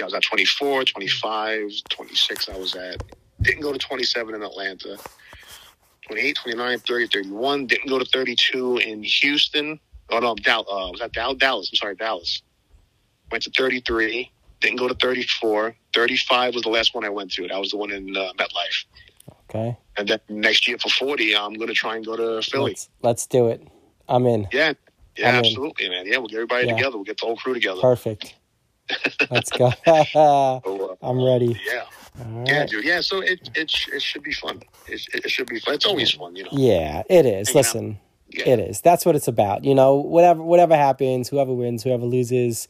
I was at 24, 25, 26. I was at, didn't go to 27 in Atlanta. 28, 29, 30, 31. Didn't go to 32 in Houston. Oh, no, Dal- uh, was that Dal- Dallas? I'm sorry, Dallas. Went to 33. Didn't go to 34. 35 was the last one I went to. That was the one in uh, MetLife. Okay. And then next year for 40, I'm going to try and go to Philly. Let's, let's do it. I'm in. Yeah. Yeah, I'm in. absolutely, man. Yeah, we'll get everybody Yeah. together. We'll get the whole crew together. Perfect. Let's go. So, uh, I'm ready. Yeah. All Yeah, dude. Yeah, so it it, it should be fun. It, it should be fun. It's always fun, you know. Yeah, it is. Hanging out. Yeah. it is. That's what it's about. You know, whatever whatever happens, whoever wins, whoever loses,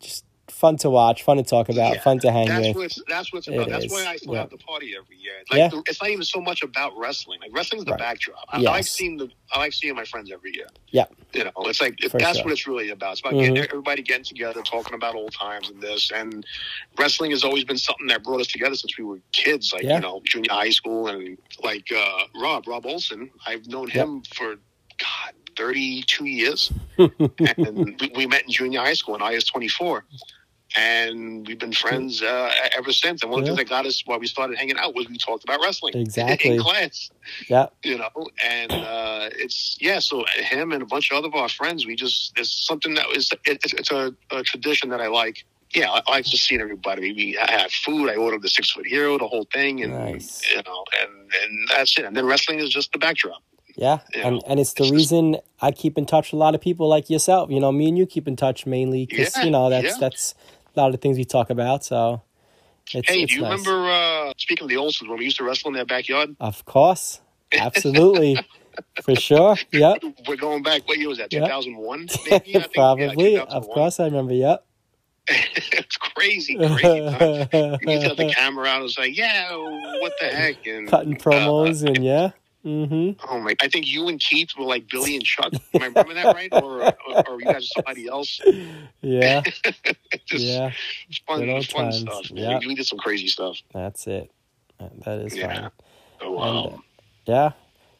just fun to watch, fun to talk about, Yeah. fun to hang That's with. what it's, that's what's It about. That's is. why I still Yeah. have the party every year. Like Yeah. the, it's not even so much about wrestling. Like wrestling's the Right. backdrop. I, I like seeing the I like seeing my friends every year. Yeah. You know, it's like For that's sure. what it's really about. It's about Mhm. getting everybody getting together, talking about old times and this. And wrestling has always been something that brought us together since we were kids. Like you know, junior high school and like uh, Rob Rob Olson. I've known him for God 32 years, and we, we met in junior high school, and I was 24. And we've been friends uh, ever since. And one of the things that got us why we started hanging out was we talked about wrestling Exactly. in class Yeah. you know and uh it's yeah so him and a bunch of other of our friends we just it's something that was it, it's, it's a, a tradition that i like yeah i, I like just seeing everybody we I have food i ordered the six foot hero the whole thing and Nice. you know and and that's it and then wrestling is just the backdrop Yeah, You and know, and it's the it's just- reason I keep in touch with a lot of people like yourself. You know, me and you keep in touch mainly because Yeah, you know that's yeah. that's a lot of the things we talk about. So, it's, hey it's do you nice. remember uh speaking of the olsons when we used to wrestle in their backyard Of course, absolutely, for sure. Yep, we're going back what year was that Yeah. 2001 maybe I think? probably. Yeah, of course, I remember. Yep. it's crazy crazy you to the camera out it was like yeah what the heck and Cutting uh, promos and yeah. Mm-hmm. Oh my! I think you and Keith were like Billy and Chuck. Am I remembering that right, or, or, or you guys somebody else? Yeah, Just yeah. fun, good fun times. stuff. Yeah. We, we did some crazy stuff. That's it. That- is Yeah. fine. Oh wow! And, uh, Yeah.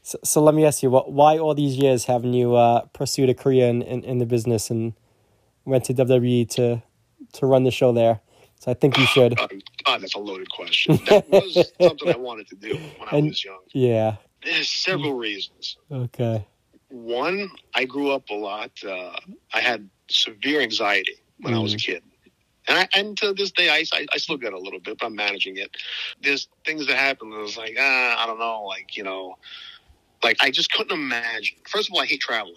So, so let me ask you, what, why all these years haven't you uh, pursued a career in, in, in the business and went to WWE to to run the show there? So I think you should. God, God, that's a loaded question. That was something I wanted to do when I was young. Yeah. There's several reasons. Okay. One, I grew up a lot. Uh, I had severe anxiety when I was a Mm. kid. And, I, and to this day, I, I, I still get a little bit, but I'm managing it. There's things that happen. that was like, ah, I don't know, like, you know, like I just couldn't imagine. First of all, I hate traveling.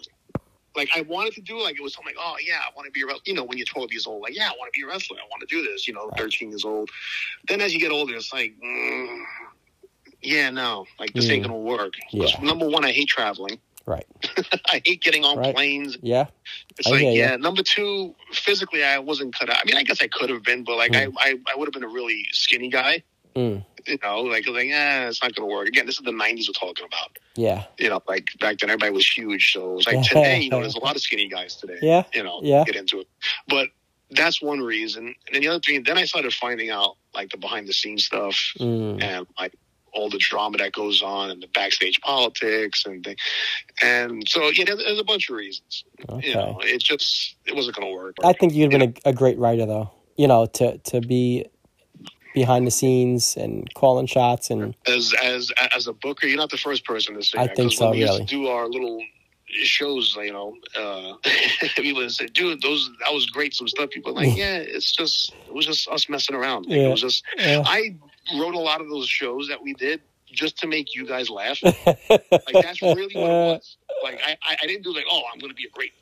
Like I wanted to do like it was something like, oh yeah, I want to be a wrestler. You know, when you're 12 years old, like yeah, I want to be a wrestler. I want to do this. You know, 13 years old. Then as you get older, it's like, mm, yeah, no, like this ain't Mm. gonna work. Yeah. Number one, I hate traveling. Right. I hate getting on Right. planes. Yeah. It's I like, yeah. Number two, physically, I wasn't cut out. I mean, I guess I could have been, but like, I, I, I would have been a really skinny guy. Mm. You know, like, like, eh, it's not going to work. Again, this is the '90s we're talking about. Yeah. You know, like back then, everybody was huge. So it was like today, you know, there's a lot of skinny guys today. Yeah. You know, Yeah. get into it. But that's one reason. And then the other thing, then I started finding out like the behind the scenes stuff Mm. and like all the drama that goes on and the backstage politics and thing. And so yeah, there's, there's a bunch of reasons. Okay. You know, it just it wasn't going to work. I think you'd have been a, a great writer, though. You know, to to be behind the scenes and calling shots and as as as a booker, you're not the first person to say I that. think so, when we really. used to do our little shows, you know, uh, people say, "Dude, those that was great." Some stuff people like, "Yeah, it's just it was just us messing around." Like, Yeah. It was just Yeah. I wrote a lot of those shows that we did just to make you guys laugh. like that's really what it was. Like I I, didn't do like, "Oh, I'm going to be a great."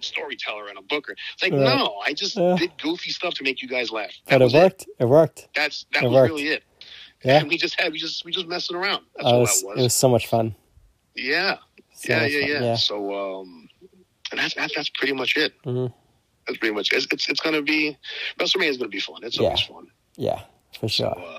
storyteller and a booker it's like Right. no i just Yeah. did goofy stuff to make you guys laugh that but it worked. It worked. that's that It was worked. really it Yeah. and we just had we just we just messing around that's Uh, all it, was, that it was so much fun. yeah, So yeah, yeah, yeah, Yeah. So, um, and that's that's, that's pretty much it. Mhm. That's pretty much it's it's, it's going to be WrestleMania is going to be fun. It's Yeah. always fun. Yeah, for sure. Uh,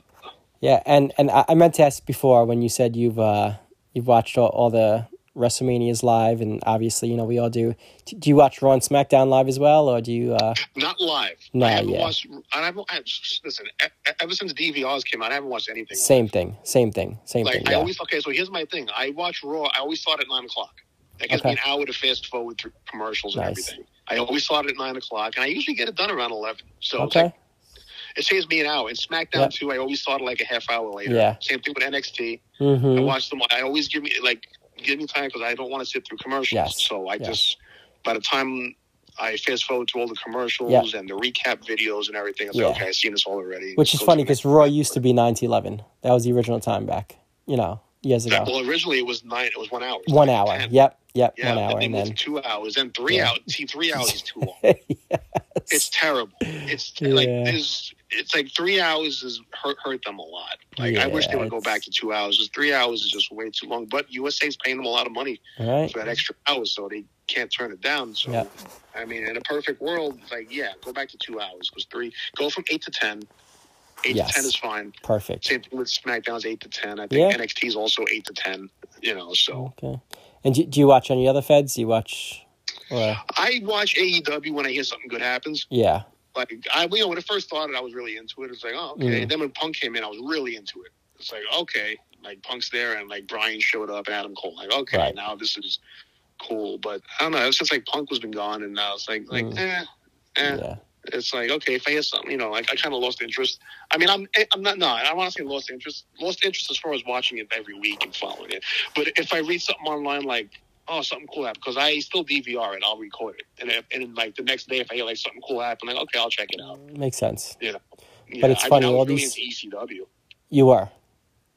Yeah, and and I, I meant to ask before when you said you've uh you've watched all, all the WrestleManias live, and obviously you know we all do. Do you watch Raw and SmackDown live as well, or do you? uh not live. No, I haven't yeah. watched. I haven't. I, listen, ever since DVRs came out, I haven't watched anything. Same thing, same thing, same Like thing. I Yeah, always okay. So here's my thing. I watch Raw. I always start at nine o'clock. That gives Okay. me an hour to fast forward through commercials and Nice. everything. I always start at nine o'clock, and I usually get it done around eleven. So okay. like, it saves me an hour. And SmackDown Yeah. too, I always start like a half hour later. Yeah. Same thing with NXT. I hmm watch them. I always give me like give me time because I don't want to sit through commercials. Yes, So I yes. just by the time I fast forward to all the commercials and the recap videos and everything, it's Yeah. like okay, I've seen this all already. Which is funny because Raw used to be nine to eleven. That was the original time back. You know, years ago. Well, originally it was nine. It was one hour. One to hour. 10. Yep. Yep. Yeah, one hour, and then two hours, then three Yeah. hours. See, three hours is too long. yes. It's terrible. It's like there's. It's like three hours has hurt hurt them a lot. Like I wish they Yeah, would go back to two hours. Three hours is just way too long. But USA's paying them a lot of money right. for that extra hour, so they can't turn it down. So, Yeah. I mean, in a perfect world, like, yeah, go back to two hours because three, go from eight to ten. Eight Yes. to ten is fine. Perfect. Same thing with SmackDown's eight to ten. I think Yeah. NXT is also eight to ten. You know, so Okay. And do, do you watch any other feds? Do you watch? Or, I watch AEW when I hear something good happens. yeah. Like I, you know, when it first started, I was really into it. It's like, oh, okay. Mm. And then when Punk came in, I was really into it. It's like, okay, like Punk's there, and like Bryan showed up, and Adam Cole. Like, okay, Right. now this is cool. But I don't know. Since like Punk was been gone, and now it's like like eh, eh. Yeah. It's like okay, if I hear something, you know, like I kind of lost interest. I mean, I'm I'm not no, I want to say lost interest, lost interest as far as watching it every week and following it. But if I read something online like oh something cool happened because I still DVR it, I'll record it, and if, and then, like the next day if I hear like something cool happened, I'm like okay, I'll check it out. Makes sense. Yeah, But it's I funny, Mean, I was all really these- into ECW. You are.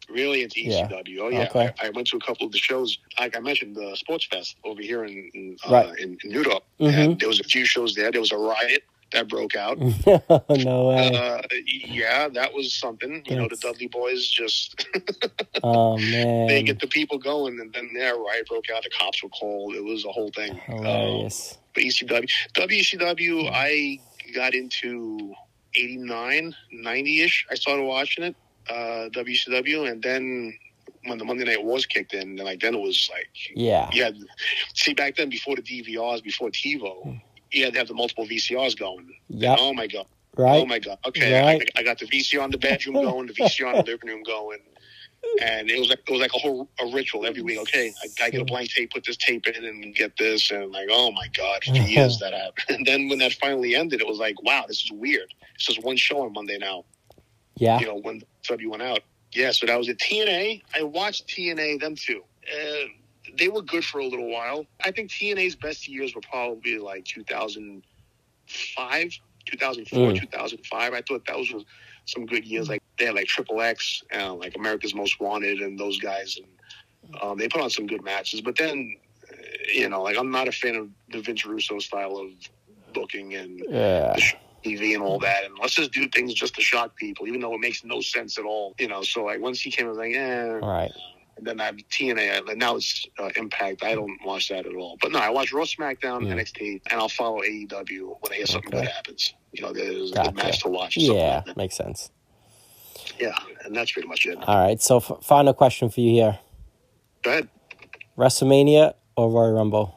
Really into Yeah. ECW. Oh yeah, Okay. I, I went to a couple of the shows. Like I mentioned, the Sports Fest over here in in, uh, Right. in, in New Dorp. Mhm. And there was a few shows there. There was a riot that broke out. no way. Uh, yeah, that was something. You know, the Dudley Boyz just oh man. they get the people going, and then their riot broke out. The cops were called. It was a whole thing. Um, Hilarious. but E ECW, WCW, I got into 89, 90 ish. I started watching it, uh, WCW, and then when the Monday Night Wars kicked in, then like then it was like Yeah. had see back then before the DVRs, before TiVo, you had to have the multiple VCRs going. Yep. Oh my god. Right. Oh my god. Okay, Right. I, I got the VCR in the bedroom going, the VCR in the living room going, and it was like it was like a whole a ritual every week. Okay, I, I get a blank tape, put this tape in, and get this, and like, oh my god, for years that happened. And then when that finally ended, it was like, wow, this is weird. It's just one show on Monday now. Yeah. You know, when W went out. Yeah, so that was it. TNA, I watched TNA them too. Uh, they were good for a little while. I think TNA's best years were probably like 2005, 2004, Mm. 2005. I thought those were some good years. Like they had like Triple X, uh, like America's Most Wanted, and those guys, and um, they put on some good matches. But then, you know, like I'm not a fan of the Vince Russo style of booking and Yeah. TV and all that, and let's just do things just to shock people, even though it makes no sense at all. You know, so like once he came, I was like, eh. All right. And then I have TNA, and now it's uh, Impact. I don't watch that at all. But no, I watch Raw, SmackDown, Mm. NXT, and I'll follow AEW when I hear something Okay. good happens. You know, there's a Gotcha. good match to watch. Yeah. like. Makes sense. yeah, and that's pretty much it. All right. So, f- final question for you here: Go ahead. WrestleMania or Royal Rumble?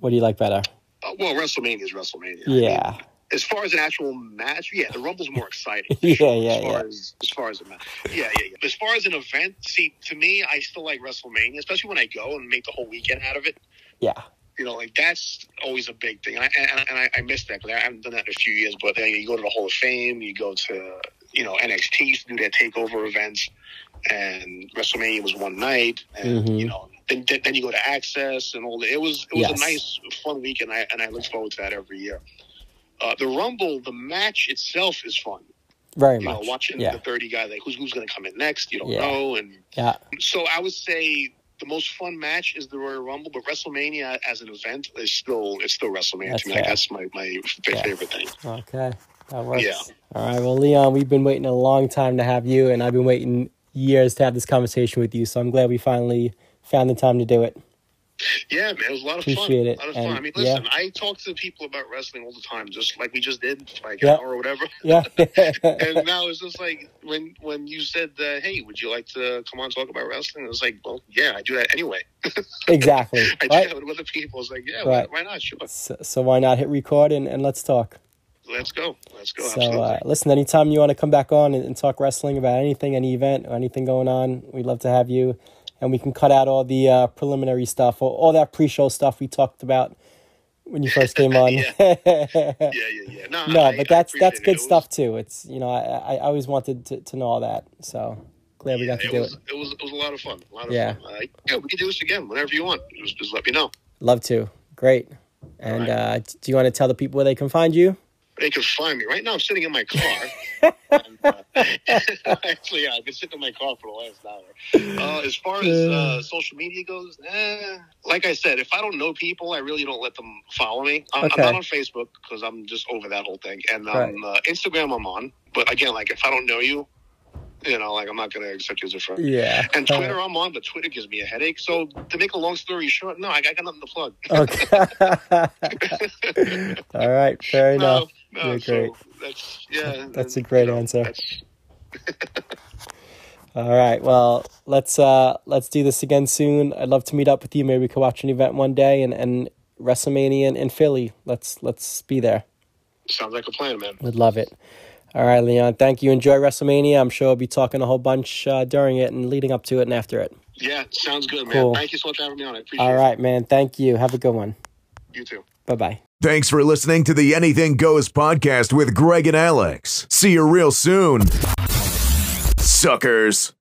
What do you like better? Uh, well, WrestleMania is WrestleMania. I Yeah. mean, as far as an actual match, yeah, the Rumble's more exciting. Yeah, sure, yeah, as far yeah. As, as far as a match, yeah, yeah, yeah. As far as an event, see, to me, I still like WrestleMania, especially when I go and make the whole weekend out of it. Yeah. You know, like that's always a big thing, and I and, and I, I miss that because I haven't done that in a few years. But then you go to the Hall of Fame, you go to you know NXT to do their takeover events, and WrestleMania was one night, and Mhm. you know then then you go to Axxess and all that. It was it was Yes. a nice fun weekend, I, and I look forward to that every year. Uh, the Rumble, the match itself is fun. Very You know, much. watching yeah. the thirty guy, like who's who's going to come in next, you don't Yeah. know, and Yeah. so I would say the most fun match is the Royal Rumble, but WrestleMania as an event is still it's still WrestleMania That's to me. Like, that's my my Yeah. favorite thing. Okay. That works. Yeah. All right. Well, Leon, we've been waiting a long time to have you, and I've been waiting years to have this conversation with you. So I'm glad we finally found the time to do it. Yeah, man, it was a lot of Appreciate it. fun. A lot of fun. I mean, yeah. listen, I talk to people about wrestling all the time, just like we just did, like Yeah. an hour or whatever. Yeah. and now it's just like when when you said, uh, "Hey, would you like to come on talk about wrestling?" It was like, "Well, yeah, I do that anyway. exactly. I do that with other people." It's like, "Yeah, Right. why, why not? Sure, So, so why not hit record and, and let's talk. let's go, let's go." So uh, listen, anytime you want to come back on and, and talk wrestling about anything, any event or anything going on, we'd love to have you. And we can cut out all the uh, preliminary stuff, all, all that pre-show stuff we talked about when you first came on. Yeah. yeah, yeah, yeah. No, no, I- but that's that's it. good It was- stuff too. It's you know I, I always wanted to, to know all that. So glad we got to do was, it. it was it was a lot of fun. A lot of Yeah. fun. Uh, yeah, we can do this again whenever you want. Just, just let me know. Love to. Great. And Right. uh, do you want to tell the people where they can find you? They can find me right now. I'm sitting in my car. and, uh, actually, yeah, I've been sitting in my car for the last hour. Uh, as far as uh, social media goes, eh, like I said, if I don't know people, I really don't let them follow me. I'm, Okay. I'm not on Facebook because I'm just over that whole thing. And um, uh, Instagram, I'm on. But again, like if I don't know you, you know, like I'm not going to accept you as a friend. Yeah. And Twitter, I'm on, but Twitter gives me a headache. So to make a long story short, no, I got nothing to plug. Okay. All right. Fair enough. No, no, You're so great. that's yeah. That's a great you know, answer. All right. Well, let's uh let's do this again soon. I'd love to meet up with you. Maybe we could watch an event one day and and WrestleMania in, in Philly. Let's let's be there. Sounds like a plan, man. Would love it. All right, Leon. Thank you. Enjoy WrestleMania. I'm sure we'll be talking a whole bunch uh, during it and leading up to it and after it. Yeah, sounds good, man. Cool. Thank you so much for having me on. I appreciate All it. right, man. Thank you. Have a good one. You too. Bye bye. Thanks for listening to the Anything Goes podcast with Greg and Alex. See you real soon. Suckers.